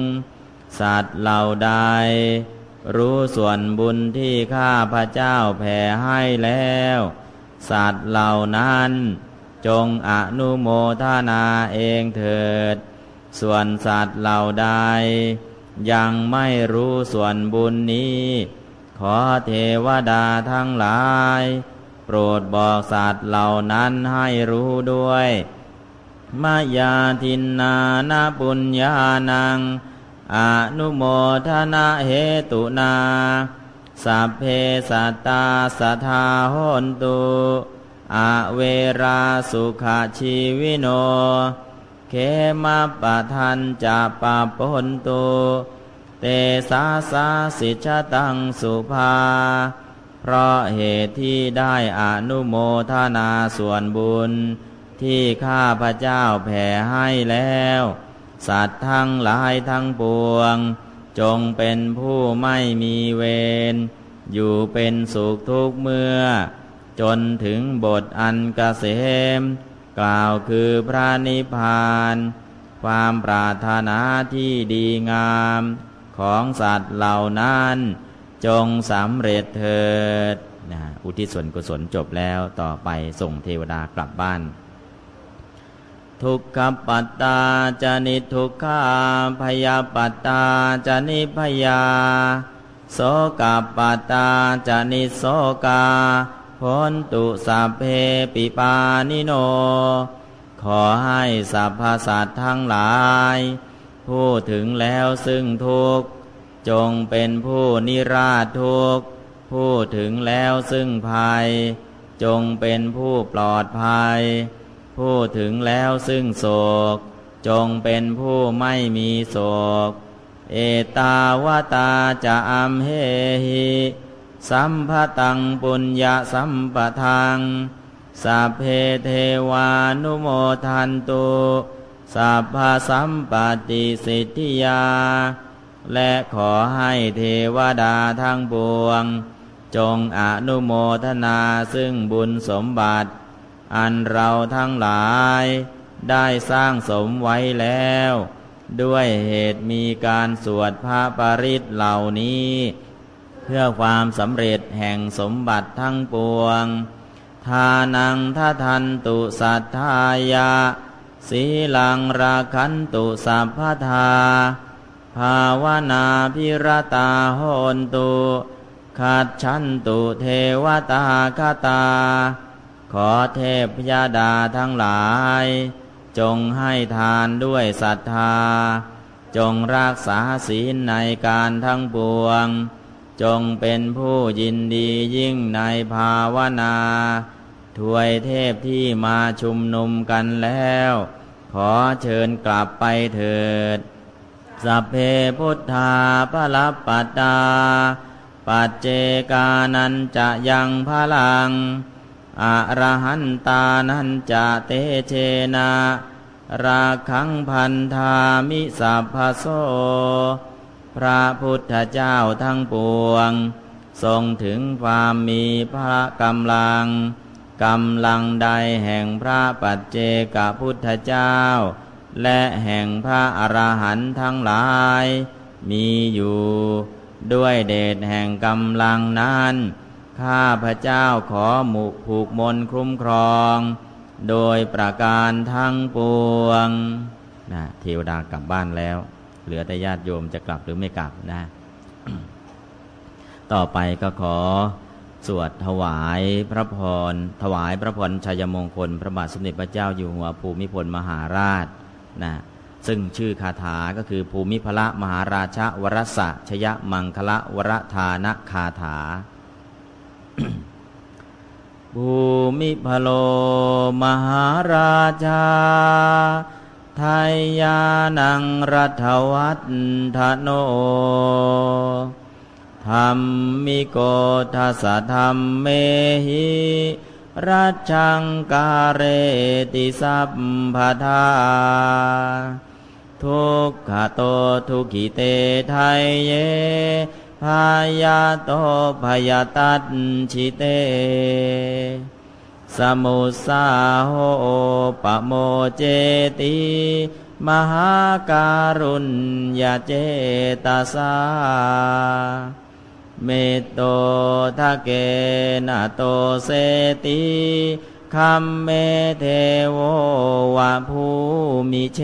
สัตว์เหล่าใด รู้ส่วนบุญที่ข้าพระเจ้าแผ่ให้แล้ว สัตว์เหล่านั้น จงอนุโมทนาเองเถิด ส่วนสัตว์เหล่าใด ยังไม่รู้ส่วนบุญนี้ ขอเทวดาทั้งหลาย โปรดบอกสัตว์เหล่านั้นให้รู้ด้วยมายาทินนานาปุญญานัง อนุโมทนาเหตุนาสัพเพสัตตาสทาหนตุอเวราสุขชีวิโน เขมาปะทันจะปะปนตุเตสาสาสิชตังสุภา เพราะเหตุที่ได้อนุโมทนาส่วนบุญ ที่ข้าพระเจ้าแผ่ให้แล้ว สัตว์ทั้งหลายทั้งปวง จงเป็นผู้ไม่มีเวร อยู่เป็นสุขทุกเมื่อ จนถึงบทอันกเกษม กล่าวคือพระนิพพาน ความปรารถนาที่ดีงาม ของสัตว์เหล่านั้น จงสำเร็จเถิดนะอุทิศส่วนกุศลจบแล้วต่อไปส่งเทวดากลับบ้าน ทุกขปัตตาจานิทุกขาพยาปัตตาจานิพยาโสกาปัตตาจานิโสกาพ้นตุสัพเพปิปานิโน ขอให้สัพพสัตทั้งหลาย ผู้ถึงแล้วซึ่งทุกจงเป็นผู้นิราชทุกผู้ถึงแล้วซึ่งภัย จงเป็นผู้ปลอดภัย ผู้ถึงแล้วซึ่งโศก จงเป็นผู้ไม่มีโศก เอตาวตาจะอัมเฮหิสัมภตังปุญญาสัมปทังสัพเพเทวานุโมทันตุสัพพสัมปติสิทธิยา และขอให้เทวดาทั้งปวง จงอนุโมทนาซึ่งบุญสมบัติ อันเราทั้งหลายได้สร้างสมไว้แล้ว ด้วยเหตุมีการสวดพระปริตเหล่านี้ เพื่อความสำเร็จแห่งสมบัติทั้งปวง ทานังททันตุสัทธายาสีลังราคันตุสัพพทา ภาวนาพิรตาโหนตุขัดชันตุเทวตาคาตา ขอเทพยาดาทั้งหลาย จงให้ทานด้วยศรัทธา จงรักษาศีลในการทั้งปวง จงเป็นผู้ยินดียิ่งในภาวนาถวยเทพที่มาชุมนุมกันแล้ว ขอเชิญกลับไปเถิด สัพเพพุทธาพระลับปัตตา ปัจเจกานันจะยังพลัง อรหันตานันจะเตเชนา ราคังพันธามิสัพพโส พระพุทธเจ้าทั้งปวง ทรงถึงความมีพระกำลังกำลังใดแห่งพระปัจเจกพุทธเจ้า และแห่งพระอรหันต์ทั้งหลาย มีอยู่ ด้วยเดชแห่งกำลังนั้น ข้าพระเจ้าขอหมุกผูกมนคุ้มครอง โดยประการทั้งปวงนะเทวดากลับบ้านแล้ว เหลือแต่ญาติโยมจะกลับหรือไม่กลับนะ ต่อไปก็ขอสวดถวายพระพร ถวายพระพรชัยมงคล พระบาทสมเด็จพระเจ้าอยู่หัวภูมิพลมหาราชนะซึ่งชื่อคาถาก็คือภูมิพระมหาราชวรสะชยมังคละวรธานคาถา ภูมิพโลมหาราชาไทยานังรัฐวัฒทโนธรรมิโกทัสธรรมเมหิรัชังกาเรติสัพพทาทุกขโตทุกิเตไทยเย พายาโตพยาตัดชิเต สมุสาโหปโมเจติมหาการุณยาเจตาสาเมตโตทะเกนะโตเสติคัมเมเทโววะภูมิเช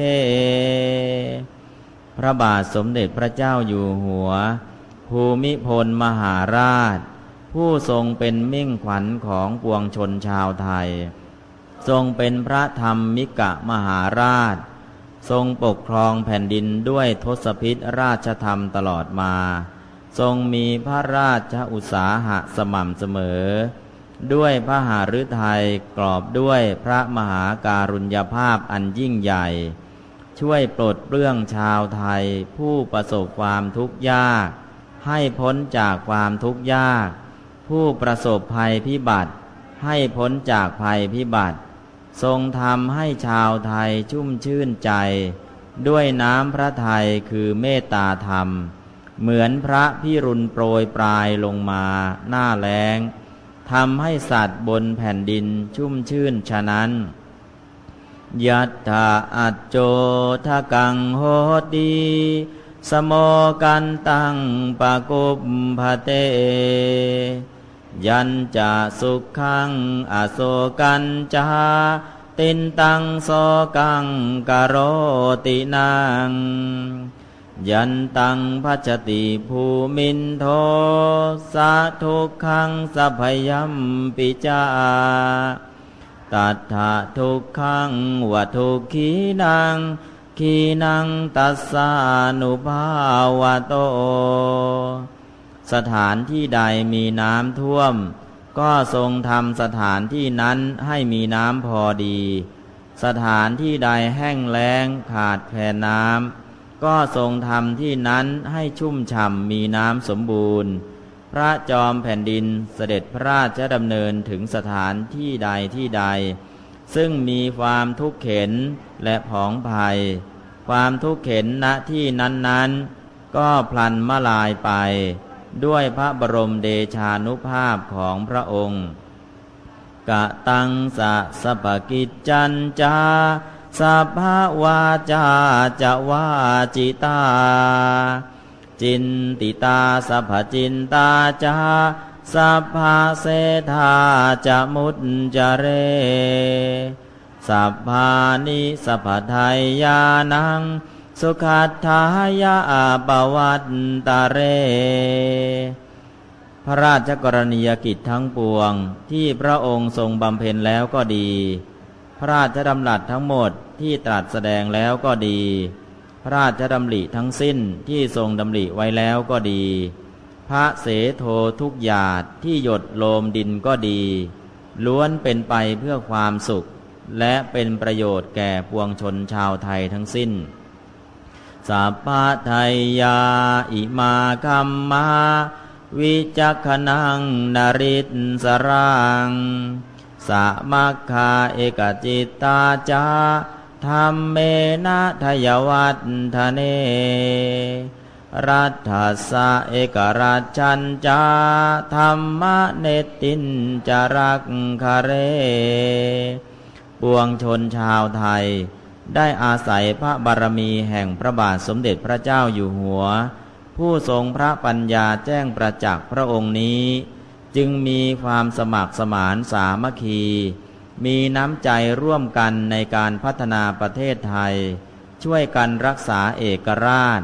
พระบาทสมเด็จพระเจ้าอยู่หัว ภูมิพลมหาราช ผู้ทรงเป็นมิ่งขวัญของปวงชนชาวไทย ทรงเป็นพระธรรมมิกะมหาราช ทรงปกครองแผ่นดินด้วยทศพิษราชธรรมตลอดมา ทรงมีพระราชอุตสาหะสม่ำเสมอ ด้วยพระหฤทัยกรอบด้วยพระมหาการุญยภาพอันยิ่งใหญ่ช่วยปลดเปลื้องชาวไทยผู้ประสบความทุกข์ยาก ให้พ้นจากความทุกข์ยาก ผู้ประสบภัยพิบัติ ให้พ้นจากภัยพิบัติ ทรงทำให้ชาวไทยชุ่มชื่นใจ ด้วยน้ำพระทัยคือเมตตาธรรม เหมือนพระพิรุณโปรยปลายลงมาหน้าแล้งทำให้สัตว์บนแผ่นดินชุ่มชื่นฉะนั้นยัตถาอัจโจทะกังโหตี สโมกันตังปะกุปภเต ยันจะสุขังอโศกันจาตินตังโสกังกโรตินังยันตังพัจติภูมินโทสะทุกขังสัพยัมปิจาตัทธทุกขังวัทุขีนัง ขีนังตัสสานุภาวะโต สถานที่ใดมีน้ำท่วม ก็ทรงทำสถานที่นั้นให้มีน้ำพอดี สถานที่ใดแห้งแล้งขาดแคลนน้ำก็ทรงทำที่นั้นให้ชุ่มฉ่ำมีน้ำสมบูรณ์ พระจอมแผ่นดินเสด็จพระราชดำเนินถึงสถานที่ใดที่ใด ซึ่งมีความทุกข์เข็น และผองภัย ความทุกข์เข็นณที่นั้นๆ ก็พลันมาลายไป ด้วยพระบรมเดชานุภาพของพระองค์ กะตังสะสะปกิจจันจาสัพพวาจาจะวาจิตา จินติตาสัพจินตาจาสัพพาเสธาจะมุตจเร สัพพานิสัพพไทยยานัง สุขัตถายาปวัตตาเร พระราชกรณียกิจทั้งปวงที่พระองค์ทรงบำเพ็ญแล้วก็ดี พระราชดำรัสทั้งหมดที่ตรัสแสดงแล้วก็ดี พระราชดำริทั้งสิ้นที่ทรงดำริไว้แล้วก็ดี พระเสโททุกหยาดที่หยดโลมดินก็ดี ล้วนเป็นไปเพื่อความสุข และเป็นประโยชน์แก่ปวงชนชาวไทยทั้งสิ้น สัพพะไทยยาอิมาคัมมาวิจักขนังนาริตสรังสะมัคคาเอกจิตตาจาธรรมเมนะทยวัตทะเน รัฐสะเอกราชันจาธรรมเนตินจารักคาเร ปวงชนชาวไทย ได้อาศัยพระบารมีแห่งพระบาทสมเด็จพระเจ้าอยู่หัว ผู้ทรงพระปัญญาแจ้งประจักษ์พระองค์นี้ จึงมีความสมัครสมานสามัคคี มีน้ำใจร่วมกันในการพัฒนาประเทศไทย ช่วยกันรักษาเอกราช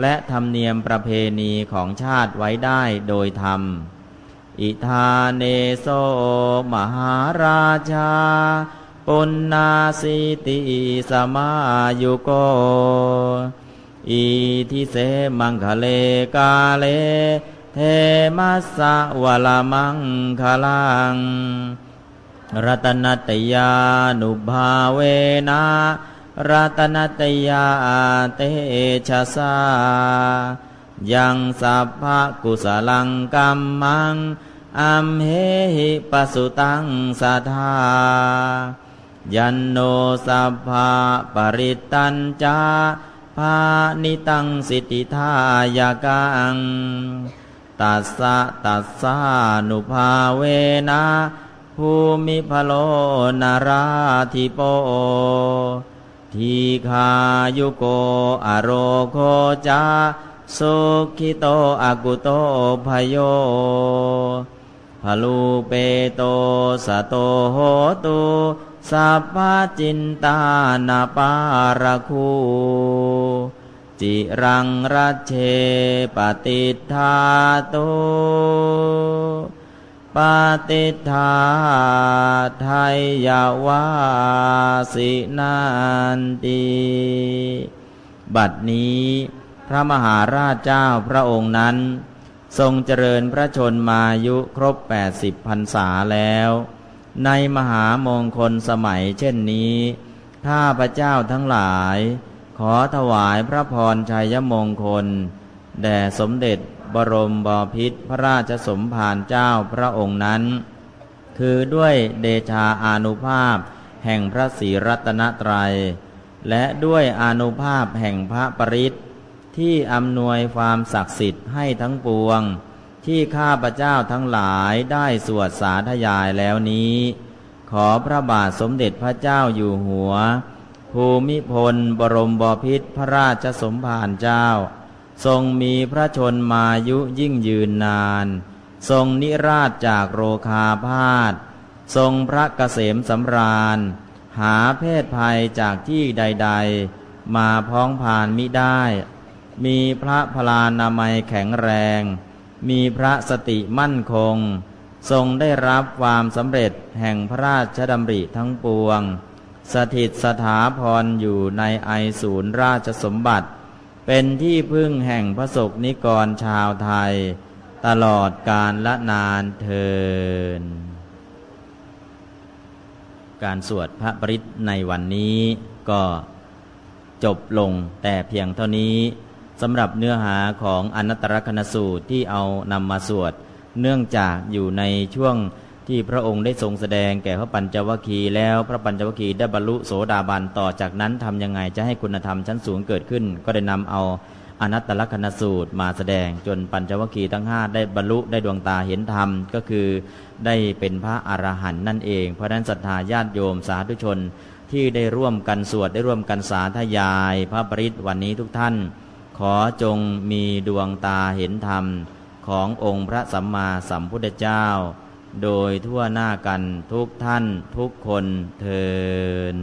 และธรรมเนียมประเพณีของชาติไว้ได้โดยธรรม อิทาเนโซมหาราชา ปุณนาสิติสมายุโกอีทิเสมังคะเลกาเล เทมัสสะวะละมังคลัง รัตนตยานุภาเวนะรัตนตยาเตชะสายังสัพพะกุสลังกัมมังอัมเหหิปสุตังสัทธา ยันโนสัพพะปริตตัญจาภานิตังสิทธิทายกังตัสสะตัสสานุภาเวนะภูมิพโลนาราธิโป ทีคายุโกอโรโคจาสุขิโตอากุโตภโยพลูเปโตสะโตโหตุ สัพพจินตานาปารคูจิรังรัชเชปฏิทาโตปฏิทาไทยาวาสินันติบัดนี้พระมหาราชเจ้าพระองค์นั้น ทรงเจริญพระชนมายุครบแปดสิบพรรษาแล้ว ในมหามงคลสมัยเช่นนี้ข้าพระเจ้าทั้งหลาย ขอถวายพระพรชัยมงคล แด่สมเด็จบรมบพิตรพระราชสมภารเจ้าพระองค์นั้น คือด้วยเดชาอานุภาพแห่งพระศรีรัตนตรัย และด้วยอานุภาพแห่งพระปริศที่อำนวยความศักดิ์สิทธิ์ให้ทั้งปวง ที่ข้าพระเจ้าทั้งหลายได้สวดสาธยายแล้วนี้ ขอพระบาทสมเด็จพระเจ้าอยู่หัว ภูมิพลบรมบพิตรพระราชสมภารเจ้า ทรงมีพระชนมายุยิ่งยืนนาน ทรงนิราชจากโรคาพาธทรงพระเกษมสำราญ หาเพศภัยจากที่ใด ๆ มาพ้องผ่านมิได้ มีพระพลานามัยแข็งแรง มีพระสติมั่นคง ทรงได้รับความสำเร็จแห่งพระราชดำริทั้งปวง สถิตสถาพรอยู่ในไอศูนย์ราชสมบัติ เป็นที่พึ่งแห่งพระศกนิกรชาวไทย ตลอดกาลละนานเทิน การสวดพระปริตในวันนี้ก็จบลงแต่เพียงเท่านี้ สำหรับเนื้อหาของอนัตตลกนสูตรที่เอานำมาสวด เนื่องจากอยู่ในช่วงที่พระองค์ได้ทรงแสดงแก่พระปัญจวัคคีย์แล้วพระปัญจวัคคีย์ได้บรรลุโสดาบันต่อจากนั้นทำยังไงจะให้คุณธรรมชั้นสูงเกิดขึ้น ก็ได้นำเอาอนัตตลกนสูตรมาแสดงจนปัญจวัคคีย์ทั้งห้าได้บรรลุได้ดวงตาเห็นธรรมก็คือได้เป็นพระอรหันต์นั่นเอง เพราะนั้นศรัทธาญาติโยมสาธุชนที่ได้ร่วมกันสวดได้ร่วมกันสาธยาย พระปริตวันนี้ทุกท่าน อจงมีดวงตาเห็นธรรมขององค์พระสัมมาสัมพุทธเจ้า โดยทั่วหน้ากันทุกท่านทุกคนเทิน